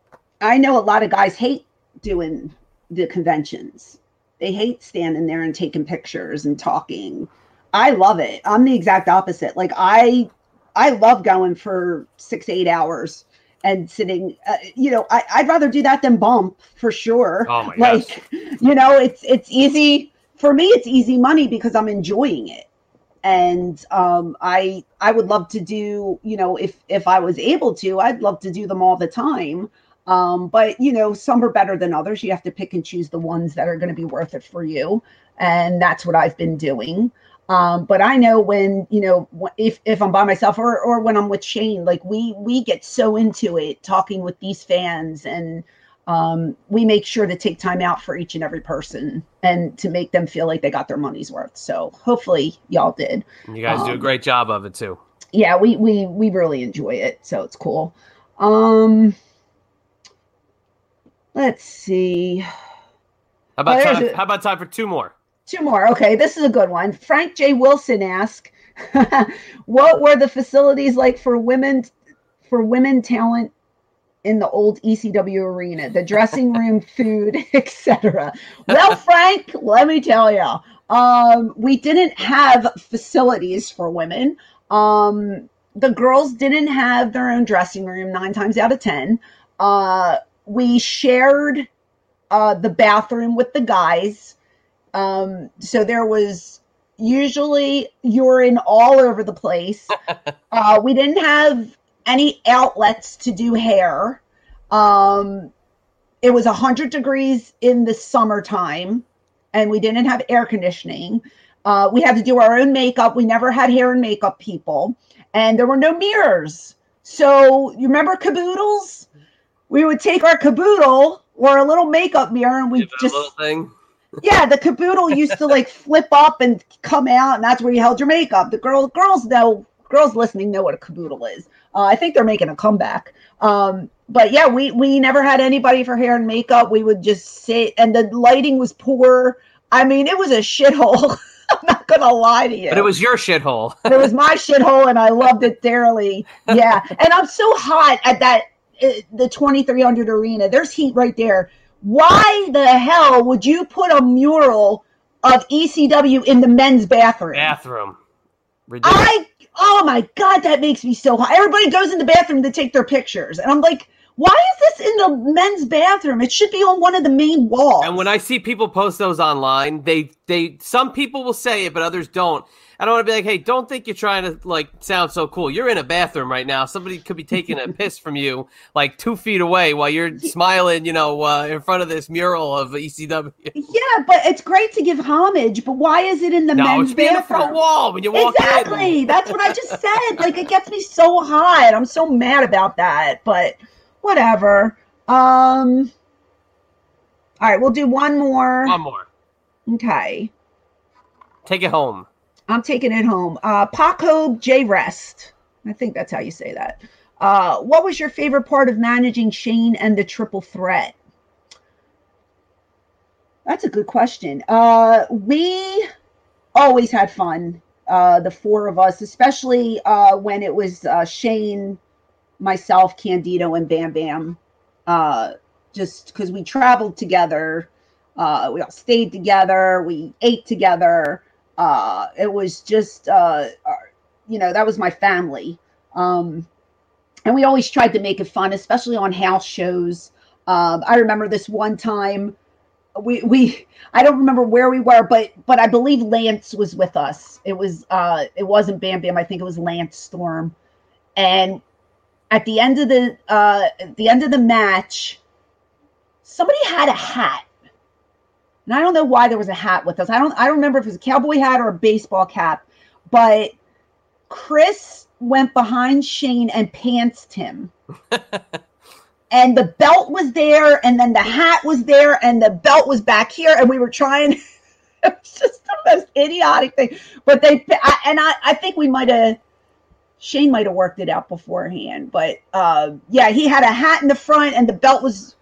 i know a lot of guys hate doing the conventions they hate standing there and taking pictures and talking. I love it. I'm the exact opposite. Like i i love going for six eight hours and sitting uh, you know I, i'd rather do that than bump for sure. Oh my like gosh. you know it's it's easy. For me it's easy money because i'm enjoying it. And um i i would love to do you know if if i was able to i'd love to do them all the time um but you know some are better than others you have to pick and choose the ones that are going to be worth it for you and that's what i've been doing um but i know when you know if if i'm by myself or or when i'm with shane like we we get so into it talking with these fans and um, we make sure to take time out for each and every person and to make them feel like they got their money's worth. So hopefully y'all did. You guys do a Um, great job of it too. Yeah, we we we really enjoy it. So it's cool. Um let's see. How about Oh, time, a- how about time for two more? Two more. Okay, this is a good one. Frank J. Wilson asked, "What were the facilities like for women for women talent in the old ECW arena? The dressing room, food, etc." Well, Frank, let me tell you, um, we didn't have facilities for women. Um, the girls didn't have their own dressing room nine times out of ten. Uh, we shared uh, the bathroom with the guys. Um, so there was usually urine all over the place. uh, we didn't have any outlets to do hair. Um, it was 100 degrees in the summertime, and we didn't have air conditioning. Uh, we had to do our own makeup. We never had hair and makeup people, and there were no mirrors. So you remember caboodles? We would take our caboodle or a little makeup mirror, and we Give it a just yeah, the caboodle used to like flip up and come out, and that's where you held your makeup. The girls, girls know, girls listening know what a caboodle is. Uh, I think they're making a comeback. Um, but yeah, we we never had anybody for hair and makeup. We would just sit, and the lighting was poor. I mean, it was a shithole. I'm not gonna lie to you. But it was your shithole. it was my shithole, and I loved it dearly. Yeah, and I'm so hot at that the 2300 arena. There's heat right there. Why the hell would you put a mural of ECW in the men's bathroom? Bathroom. Ridiculous. I oh my god, that makes me so hot. Everybody goes in the bathroom to take their pictures, and I'm like, why is this in the men's bathroom? It should be on one of the main walls. And when I see people post those online, they they some people will say it, but others don't. I don't want to be like, hey, don't think you're trying to like sound so cool. You're in a bathroom right now. Somebody could be taking a piss from you like two feet away while you're smiling, you know, uh, in front of this mural of ECW. yeah, but it's great to give homage, but why is it in the No, men's it's be in bathroom? front wall when you walk in. Exactly. That's what I just said. Like it gets me so hot. I'm so mad about that, but whatever. Um All right, we'll do one more. One more. Okay. Take it home. I'm taking it home. Uh Paco J Rest. I think that's how you say that. Uh what was your favorite part of managing Shane and the triple threat? That's a good question. Uh we always had fun. Uh the four of us, especially uh when it was uh Shane, myself, Candido, and Bam Bam. Uh just because we traveled together. Uh we all stayed together, we ate together uh it was just uh you know that was my family um and we always tried to make it fun especially on house shows um i remember this one time we we i don't remember where we were but but i believe lance was with us it was uh it wasn't bam bam i think it was lance storm and at the end of the uh at the end of the match somebody had a hat and I don't know why there was a hat with us. I don't I don't remember if it was a cowboy hat or a baseball cap, but Chris went behind Shane and pantsed him. and the belt was there, and then the hat was there, and the belt was back here, and we were trying. it was just the most idiotic thing. But they I, and I I think we might have. Shane might have worked it out beforehand, but uh, yeah, he had a hat in the front and the belt was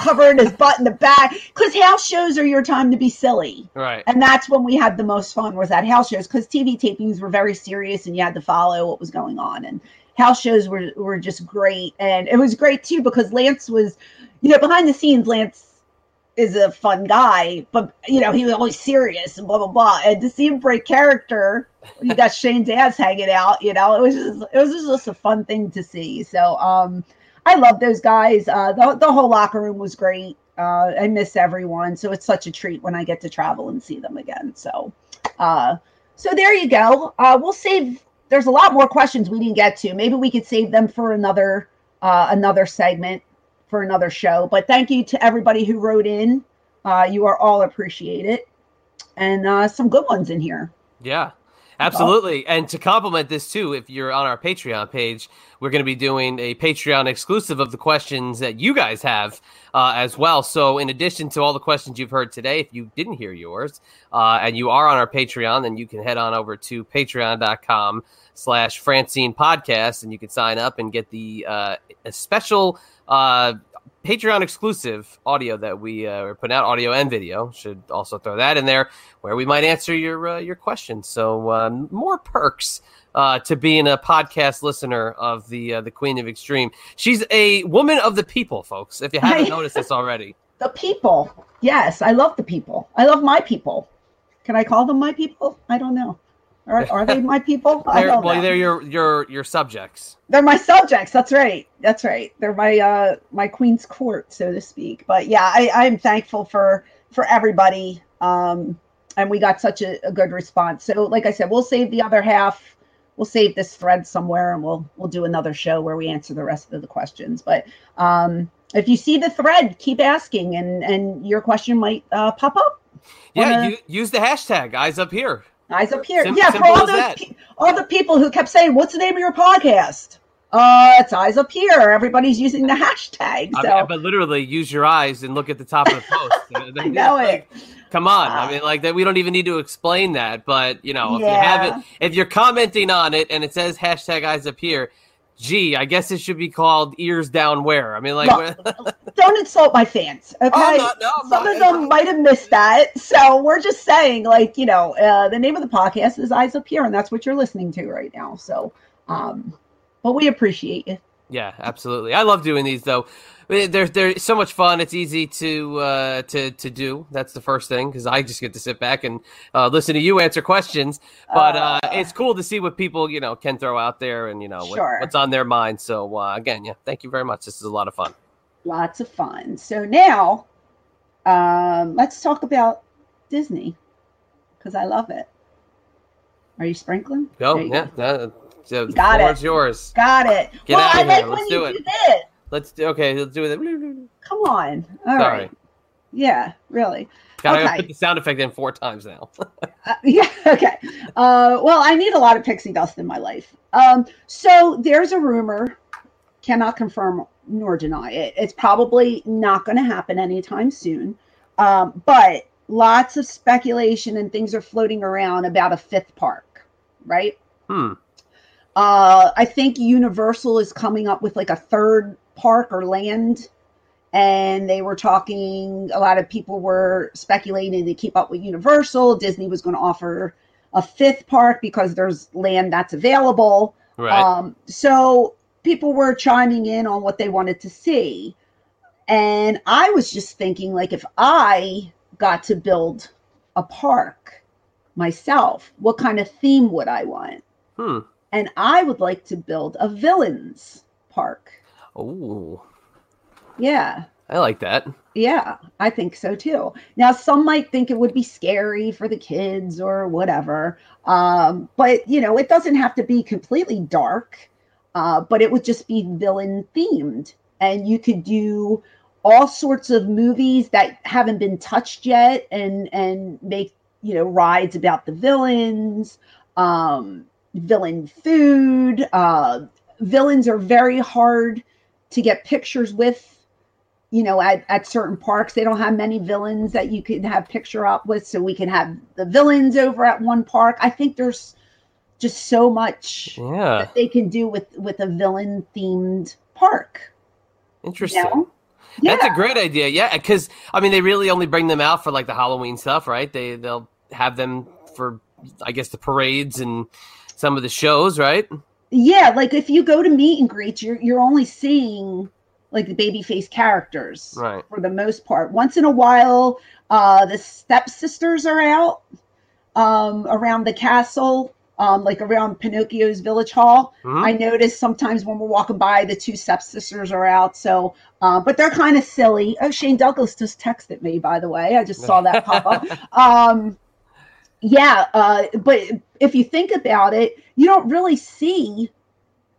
covered his butt in the back. Because house shows are your time to be silly, Right. and that's when we had the most fun. Was at house shows because TV tapings were very serious and you had to follow what was going on. And house shows were were just great, and it was great too because Lance was, you know, behind the scenes, Lance is a fun guy, but you know he was always serious and blah blah blah. And to see him break character, you got Shane's ass hanging out. You know, it was just it was just a fun thing to see. So um, I love those guys. Uh, the the whole locker room was great. Uh, I miss everyone, so it's such a treat when I get to travel and see them again. So, uh, so there you go. Uh, we'll save. There's a lot more questions we didn't get to. Maybe we could save them for another uh, another segment for another show. But thank you to everybody who wrote in. Uh, you are all appreciated, and uh, some good ones in here. Yeah, absolutely. And to complement this too, if you're on our Patreon page, we're going to be doing a Patreon exclusive of the questions that you guys have uh, as well. So, in addition to all the questions you've heard today, if you didn't hear yours uh, and you are on our Patreon, then you can head on over to patreon.com slash Francine podcast and you can sign up and get the uh, a special uh, Patreon exclusive audio that we uh, are putting out, audio and video. Should also throw that in there where we might answer your uh, your questions. So um, more perks uh, to being a podcast listener of the uh, the Queen of Extreme. She's a woman of the people, folks. If you haven't noticed this already, The people. Yes, I love the people. I love my people. Can I call them my people? I don't know. Are, are they my people? I they're, don't well, know. they're your your your subjects. They're my subjects. That's right. That's right. They're my uh my queen's court, so to speak. But yeah, I, I'm thankful for for everybody. Um and we got such a, a good response. So like I said, we'll save the other half. We'll save this thread somewhere and we'll we'll do another show where we answer the rest of the questions. But um if you see the thread, keep asking and and your question might uh, pop up. Yeah, you, use the hashtag eyes up here. Eyes up here. Yeah, for all those pe- all the people who kept saying, "What's the name of your podcast?" Uh, it's Eyes Up Here. Everybody's using the hashtag. I mean, but literally, use your eyes and look at the top of the post. I know it. Come on, I Ah. mean, like that. We don't even need to explain that. But you know, if you have it, if you're commenting on it and it says hashtag eyes up here, gee, I guess it should be called ears down where. I mean, like, Look, don't insult my fans. Okay, I'm not- no, some not. of them might have missed that. So we're just saying, like you know, uh, the name of the podcast is Eyes Up Here, and that's what you're listening to right now. So, um, but we appreciate you. Yeah, absolutely. I love doing these though. They're they're so much fun. It's easy to uh, to to do. That's the first thing because I just get to sit back and uh, listen to you answer questions. But uh, Uh. it's cool to see what people you know can throw out there and you know what, what's on their mind. So uh, again, yeah, thank you very much. This is a lot of fun. Lots of fun. So now, um, let's talk about Disney because I love it. Are you sprinkling? Go, you yeah, go. the Got it. yours. Got it. Get well, outta I here. like Let's when do you it. do this. Let's do okay. Let's do it. Come on. All right. Sorry, Yeah, really. gotta Okay. put the sound effect in four times now. Uh, yeah. Okay. Uh, well, I need a lot of pixie dust in my life. Um, so there's a rumor, cannot confirm nor deny it. It's probably not going to happen anytime soon. Um, but lots of speculation and things are floating around about a fifth park, right? hmm. Uh, I think Universal is coming up with like a third park or land. And they were talking, a lot of people were speculating to keep up with Universal. Disney was going to offer a fifth park because there's land that's available. Right. Um, so people were chiming in on what they wanted to see. And I was just thinking, like, if I got to build a park myself, what kind of theme would I want? hmm. and I would like to build a villains park. Oh, Yeah. I like that. Yeah, I think so too. Now, some might think it would be scary for the kids or whatever. Um, but, you know, it doesn't have to be completely dark, uh, but it would just be villain themed. And you could do all sorts of movies that haven't been touched yet and, and make, you know, rides about the villains, um, villain food. Uh, villains are very hard to get pictures with you know, at, at certain parks, they don't have many villains that you can have picture up with. So we can have the villains over at one park. I think there's just so much Yeah, that they can do with with a villain themed park. You interesting. know? That's a great idea. Yeah, because I mean, they really only bring them out for like the Halloween stuff, right? They they'll have them for, I guess, the parades and some of the shows, right? Yeah, like if you go to meet and greets, you're you're only seeing like the baby face characters Right. for the most part. Once in a while, uh, the stepsisters are out um, around the castle, um, like around Pinocchio's village hall. Mhm. I notice sometimes when we're walking by, the two stepsisters are out. So, uh, but they're kind of silly. Oh, Shane Douglas just texted me, by the way. I just saw that pop up. Um, yeah, uh, but if you think about it, you don't really see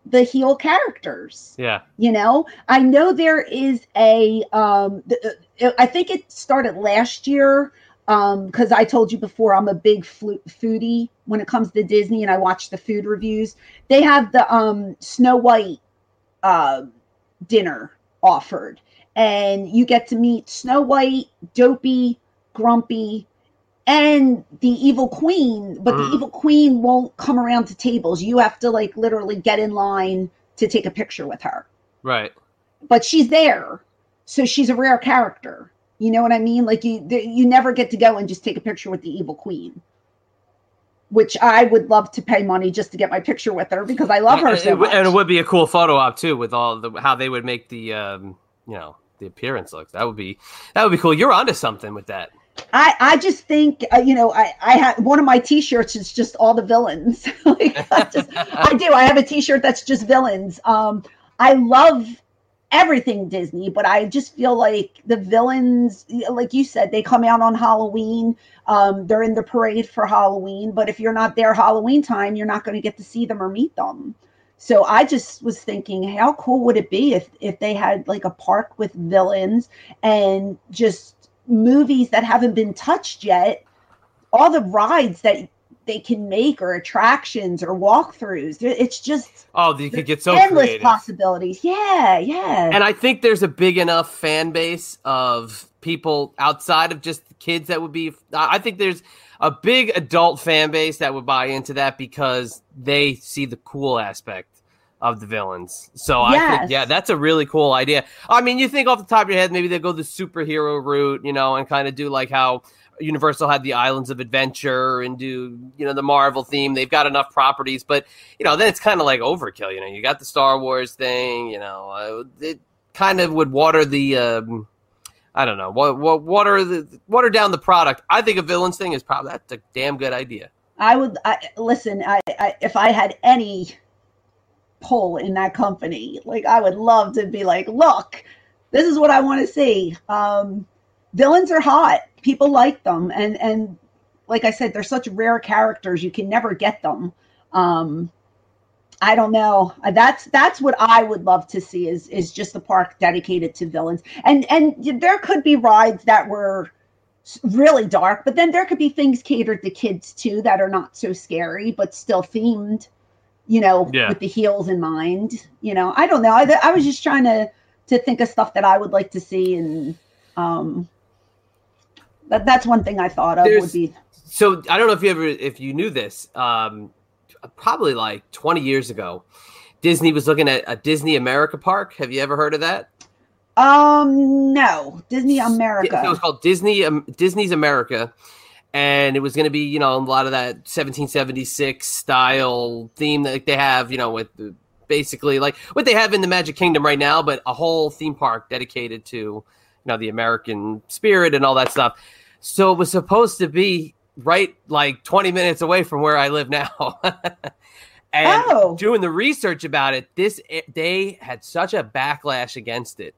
the heel characters. Yeah. you know i know there is a um th- uh, i think it started last year um because i told you before i'm a big flu- foodie when it comes to disney and i watch the food reviews. They have the um snow white uh dinner offered. And you get to meet snow white dopey grumpy and the evil queen but Mm. the evil queen won't come around to tables you have to like literally get in line to take a picture with her Right. but she's there so she's a rare character you know what i mean like you you never get to go and just take a picture with the evil queen which i would love to pay money just to get my picture with her because i love her And- so much. and it would be a cool photo op too, with all the how they would make the um, you know the appearance look. That would be that would be cool. You're onto something with that. I, I just think uh, you know I I have one of my T-shirts is just all the villains. like, I, just, I do. I have a T-shirt that's just villains. Um, I love everything Disney, but I just feel like the villains, like you said, they come out on Halloween. Um, they're in the parade for Halloween, but if you're not there Halloween time, you're not going to get to see them or meet them. So I just was thinking, how cool would it be if if they had like a park with villains and just movies that haven't been touched yet, all the rides that they can make or attractions or walkthroughs. It's just oh, you could get so endless creative. possibilities. Yeah, yeah. And I think there's a big enough fan base of people outside of just kids that would be. I think there's a big adult fan base that would buy into that because they see the cool aspect of the villains. So I think, yeah, that's a really cool idea. I mean, you think off the top of your head, maybe they go the superhero route, you know, and kind of do like how Universal had the Islands of Adventure and do, you know, the Marvel theme. They've got enough properties, but, you know, then it's kind of like overkill. You know, you got the Star Wars thing, you know, uh, it kind of would water the, um, I don't know, what, what water the water down the product. I think a villains thing is probably that's a damn good idea. I would I, listen. I, I if I had any pull in that company, like I would love to be like, look, this is what I want to see. Um, villains are hot. People like them, and and like I said, they're such rare characters. You can never get them. Um, I don't know. Uh, That's that's what I would love to see is is just a park dedicated to villains. And and there could be rides that were really dark, but then there could be things catered to kids too that are not so scary but still themed. You know, Yeah. with the heels in mind. You know, I don't know. I, I was just trying to to think of stuff that I would like to see, and um, that that's one thing I thought of There's- would be So I don't know if you ever if you knew this. Um, probably like 20 years ago, Disney was looking at a Disney America park. Have you ever heard of that? um no Disney America. It was called Disney um, Disney's America, and it was going to be you know a lot of that 1776 style theme that they have you know with basically like what they have in the Magic Kingdom right now, but a whole theme park dedicated to you know the American spirit and all that stuff. So it was supposed to be right like 20 minutes away from where I live now. and Oh. doing the research about it, this eh, they had such a backlash against it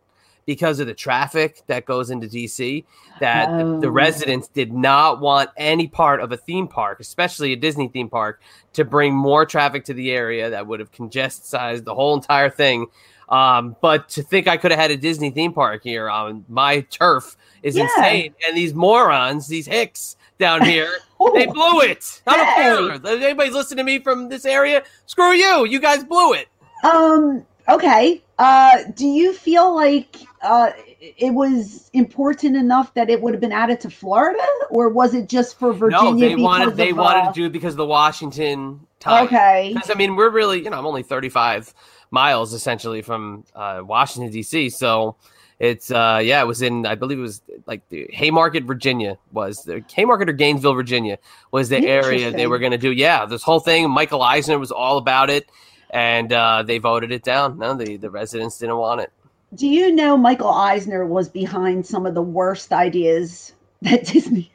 because of the traffic that goes into DC that the, the Oh. residents did not want any part of a theme park, especially a Disney theme park, to bring more traffic to the area that would have congested the whole entire thing. Um, but to think I could have had a Disney theme park here on my turf is Yeah. insane. And these morons, these hicks down here, they Oh, blew it. I Hey. don't care. If anybody's listening to me from this area, screw you. You guys blew it. Um. Okay. Uh. Do you feel like uh it was important enough that it would have been added to Florida, or was it just for Virginia? no, they wanted they of, wanted uh, to do it because of the Washington time. Okay. Because I mean, we're really, you know, I'm only 35 miles essentially from uh, Washington D.C. So it's, uh, yeah, it was in, I believe it was like the Haymarket, Virginia was the Haymarket or Gainesville, Virginia was the area they were going to do. Yeah, this whole thing. Michael Eisner was all about it, and uh, they voted it down. No, the the residents didn't want it. Do you know Michael Eisner was behind some of the worst ideas that Disney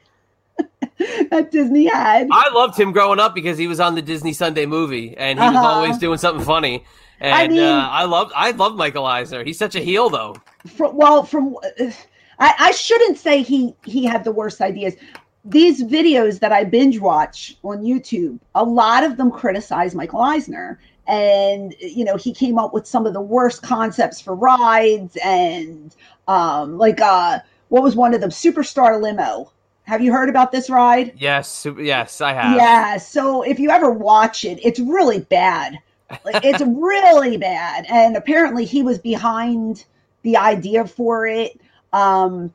that Disney had? I loved him growing up because he was on the Disney Sunday movie, and he was Uh-huh. always doing something funny. And I mean- uh, I loved I loved Michael Eisner. He's such a heel, though. from, well from I, I shouldn't say he he had the worst ideas these videos that i binge watch on youtube a lot of them criticize michael eisner and you know he came up with some of the worst concepts for rides and um like uh what was one of them superstar limo have you heard about this ride Yes, yes, I have. yeah. So if you ever watch it, it's really bad. Like it's really bad. And apparently he was behind the idea for it. Um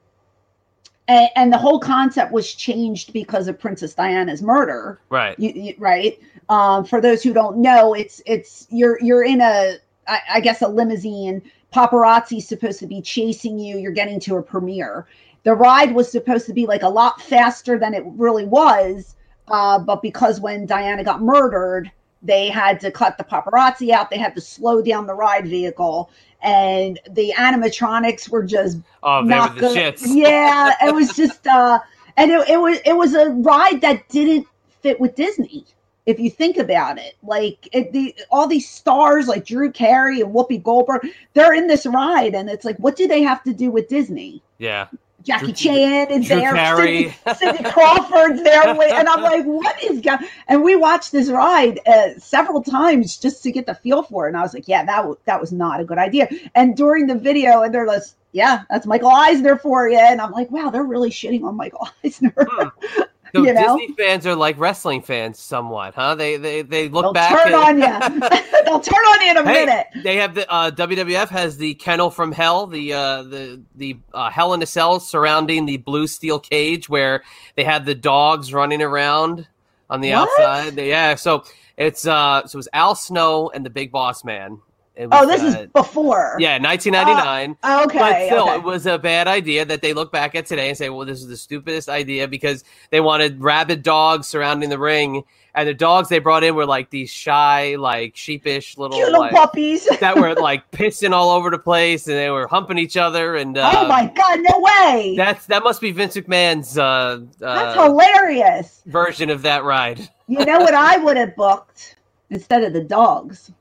and, and the whole concept was changed because of Princess Diana's murder. Right. You, you, right. Um, for those who don't know, it's it's you're you're in a I, I guess a limousine. Paparazzi's supposed to be chasing you. You're getting to a premiere. The ride was supposed to be like a lot faster than it really was, uh, but because when Diana got murdered, they had to cut the paparazzi out. They had to slow down the ride vehicle, and the animatronics were just Oh, they not were the good. shits. Yeah, it was just uh and it, it was it was a ride that didn't fit with Disney. If you think about it, like it, the all these stars like Drew Carey and Whoopi Goldberg, they're in this ride, and it's like, what do they have to do with Disney? Yeah. Jackie Drew- Chan is Drew there, Carey. Cindy, Cindy Crawford's there, and I'm like, what is going? And we watched this ride uh, several times just to get the feel for it. And I was like, yeah, that w- that was not a good idea. And during the video, and they're like, yeah, that's Michael Eisner for you. And I'm like, wow, they're really shitting on Michael Eisner. Hmm. So You know? Disney fans are like wrestling fans somewhat, huh? They they they look They'll back. turn at- on you. They'll turn on you in a Hey, minute. they have the uh, WWF has the kennel from hell, the uh, the the uh, Hell in a Cell surrounding the blue steel cage where they had the dogs running around on the What? outside. Yeah, so it's uh so it was Al Snow and the Big Boss Man. It Oh, this uh, is before. yeah, 1999. Okay. But still, okay. it was a bad idea that they look back at today and say, well, this is the stupidest idea because they wanted rabid dogs surrounding the ring. And the dogs they brought in were like these shy, like sheepish little, Cute little like, puppies. that were like pissing all over the place and they were humping each other. And uh, oh my god, no way. that's that must be Vince McMahon's uh, That's uh, hilarious. version of that ride. You know what I would have booked instead of the dogs?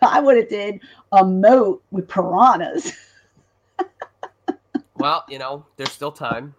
I would have did a moat with piranhas. Well, you know, there's still time.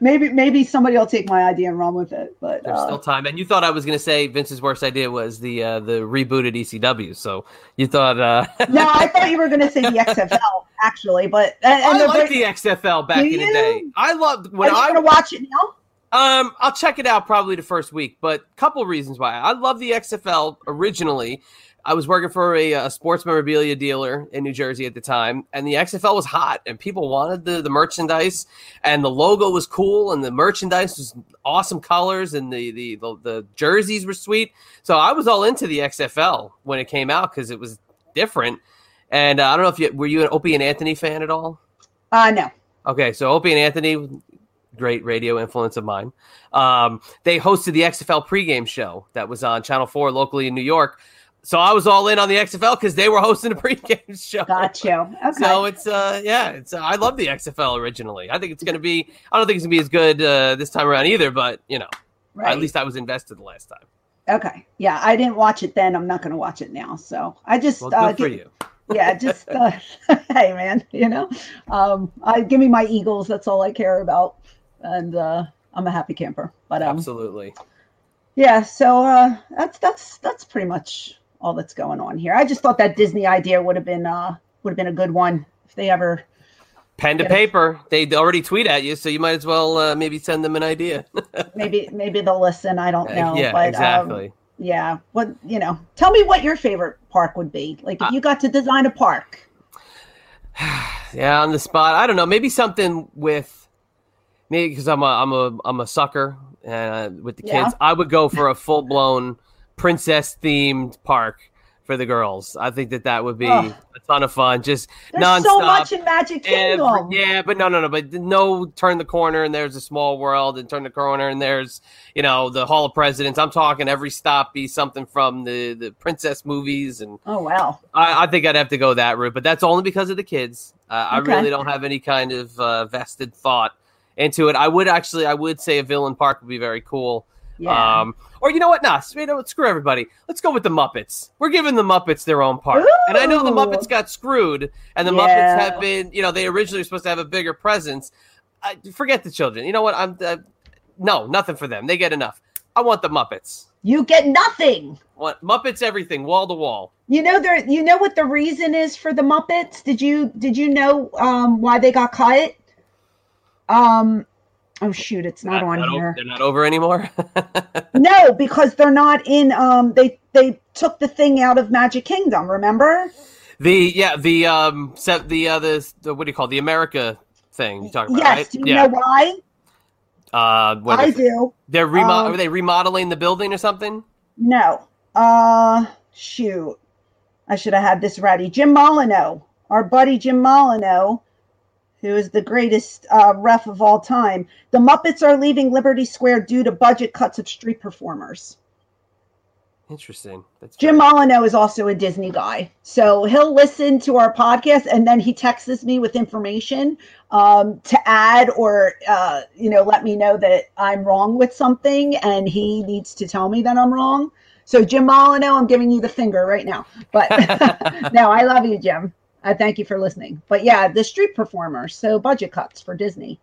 maybe maybe somebody will take my idea and run with it. But There's uh, still time. And you thought I was going to say Vince's worst idea was the uh, the rebooted ECW. So you thought. Uh, no, I thought you were going to say the XFL actually, but and, and I they're like the XFL back in the day. I loved when Are you I going to watch it now? um I'll check it out probably the first week, but couple reasons why I love the XFL originally. I was working for a, a sports memorabilia dealer in New Jersey at the time, and the XFL was hot, and people wanted the, the merchandise, and the logo was cool, and the merchandise was awesome colors, and the the the, the jerseys were sweet. So I was all into the XFL when it came out because it was different. And uh, I don't know if you were you an Opie and Anthony fan at all. Uh no. Okay, so Opie and Anthony, great radio influence of mine. Um, they hosted the XFL pregame show that was on Channel 4 locally in New York. So I was all in on the XFL because they were hosting a pregame show. Got you. Okay. So it's uh yeah, it's uh, I love the XFL originally. I think it's gonna be I don't think it's gonna be as good uh, this time around either, but you know, right. at least I was invested the last time. Okay. Yeah, I didn't watch it then. I'm not going to watch it now. So I just Well, uh, good for you. yeah, just uh, hey man, you know, um, I give me my Eagles. That's all I care about, and uh, I'm a happy camper. But um, Absolutely. yeah, so uh, that's that's that's pretty much all that's going on here. I just thought that Disney idea would have been uh, would have been a good one if they ever. Pen to Yeah. paper. They already tweet at you, so you might as well uh, maybe send them an idea. Maybe maybe they'll listen. I don't know. yeah, but, Um, exactly. yeah. What you know? Tell me what your favorite park would be. Like if Uh, you got to design a park. Yeah, on the spot. I don't know. Maybe something with maybe because I'm a I'm a I'm a sucker uh, with the Yeah. kids. I would go for a full blown princess themed park for the girls. I think that that would be Oh. a ton of fun. Just There's nonstop. so much in Magic Kingdom. yeah, but no, no, no. But no, turn the corner and there's a small world, and turn the corner and there's you know the Hall of Presidents. I'm talking every stop be something from the the princess movies and Oh wow. I, I think I'd have to go that route, but that's only because of the kids. Uh, I really don't have any kind of uh, vested thought into it. I would actually, I would say a villain park would be very cool. Yeah. Um, or you know what? Nah, you know? Screw everybody. Let's go with the Muppets. We're giving the Muppets their own park, and I know the Muppets got screwed, and the Yeah. Muppets have been, you know, they originally were supposed to have a bigger presence. I, forget the children. You know what? I'm uh, no nothing for them. They get enough. I want the Muppets. you get nothing. What Muppets everything, wall to wall. You know there you know what the reason is for the Muppets? Did you did you know um why they got cut? Um oh shoot, it's not, on o- here. they're not over anymore. No, because they're not in um they they took the thing out of Magic Kingdom, remember? The yeah the um set the uh the, the what do you call it? the America thing you talking about yes, right? do you know why? Uh, what I do. They're remo- Um, are they remodeling the building or something? No. Uh shoot. I should have had this ready. Jim Molineaux, our buddy Jim Molineaux, who is the greatest uh, ref of all time. The Muppets are leaving Liberty Square due to budget cuts of street performers. Interesting. That's Jim Molineaux is also a Disney guy. So he'll listen to our podcast and then he texts me with information um, to add or, uh, you know, let me know that I'm wrong with something and he needs to tell me that I'm wrong. So, Jim Molineaux, I'm giving you the finger right now. But no, I love you, Jim. I thank you for listening. But yeah, the street performer. So, budget cuts for Disney.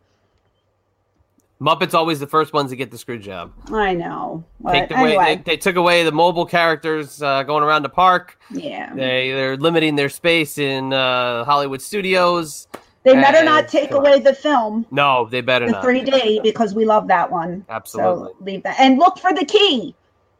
Muppets always the first ones to get the screw job. I know. But Take away, anyway, they, they took away the mobile characters uh, going around the park. yeah. They they're limiting their space in uh, Hollywood studios. They better and- not take away the film, No, they better the not. 3D, because we love that one. Absolutely. So leave that. And look for the key.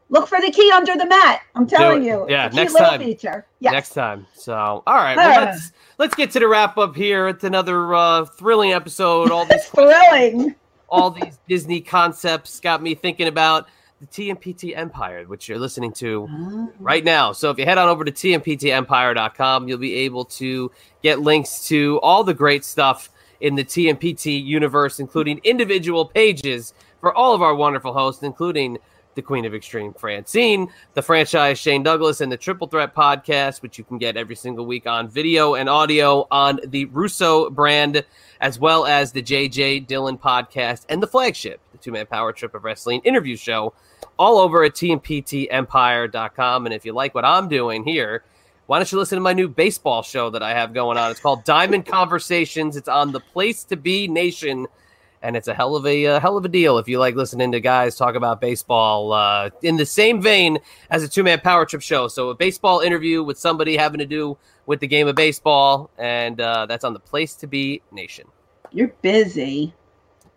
Look for the key under the mat. I'm telling you. Yeah, next little time. Feature. Yes. Next time. So, all right. Well, Ah. let's let's get to the wrap up here. It's another uh, thrilling episode. All these Thrilling. all these Disney concepts got me thinking about the TMPT Empire, which you're listening to right now. So if you head on over to tmptempire.com, you'll be able to get links to all the great stuff in the TMPT universe, including individual pages for all of our wonderful hosts, including the Queen of Extreme Francine, the franchise Shane Douglas, and the Triple Threat podcast, which you can get every single week on video and audio on the Russo brand, as well as the JJ Dillon podcast and the flagship, the two man power trip of wrestling interview show, all over at tmptempire.com. And if you like what I'm doing here, why don't you listen to my new baseball show that I have going on? It's called Diamond Conversations. It's on the Place to Be Nation, and it's a hell of a uh, hell of a deal if you like listening to guys talk about baseball uh, in the same vein as a two man power trip show. So a baseball interview with somebody having to do with the game of baseball, and uh, that's on the Place to Be Nation. You're busy.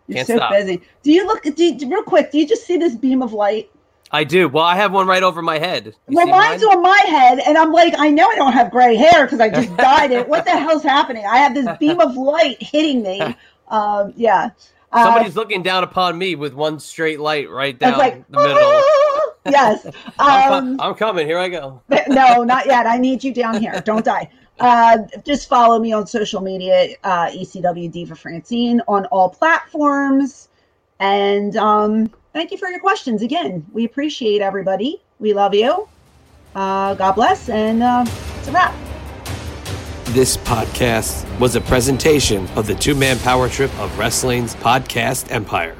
You're Can't so stop. busy. Do you look, do you, real quick, do you just see this beam of light? I do. Well, I have one right over my head. You well, mine's mine? on my head, and I'm like, I know I don't have gray hair because I just dyed it. What the hell's happening? I have this beam of light hitting me. Um, yeah. Uh, Somebody's looking down upon me with one straight light right down like, the middle. "Ah!" yes. I'm, Um, I'm coming. Here I go. no, not yet. I need you down here. Don't die. Uh, just follow me on social media, uh, ECW Diva Francine on all platforms. And um, thank you for your questions again. We appreciate everybody. We love you. Uh, God bless. And uh, it's a wrap. This podcast was a presentation of the two man power trip of wrestling's podcast empire.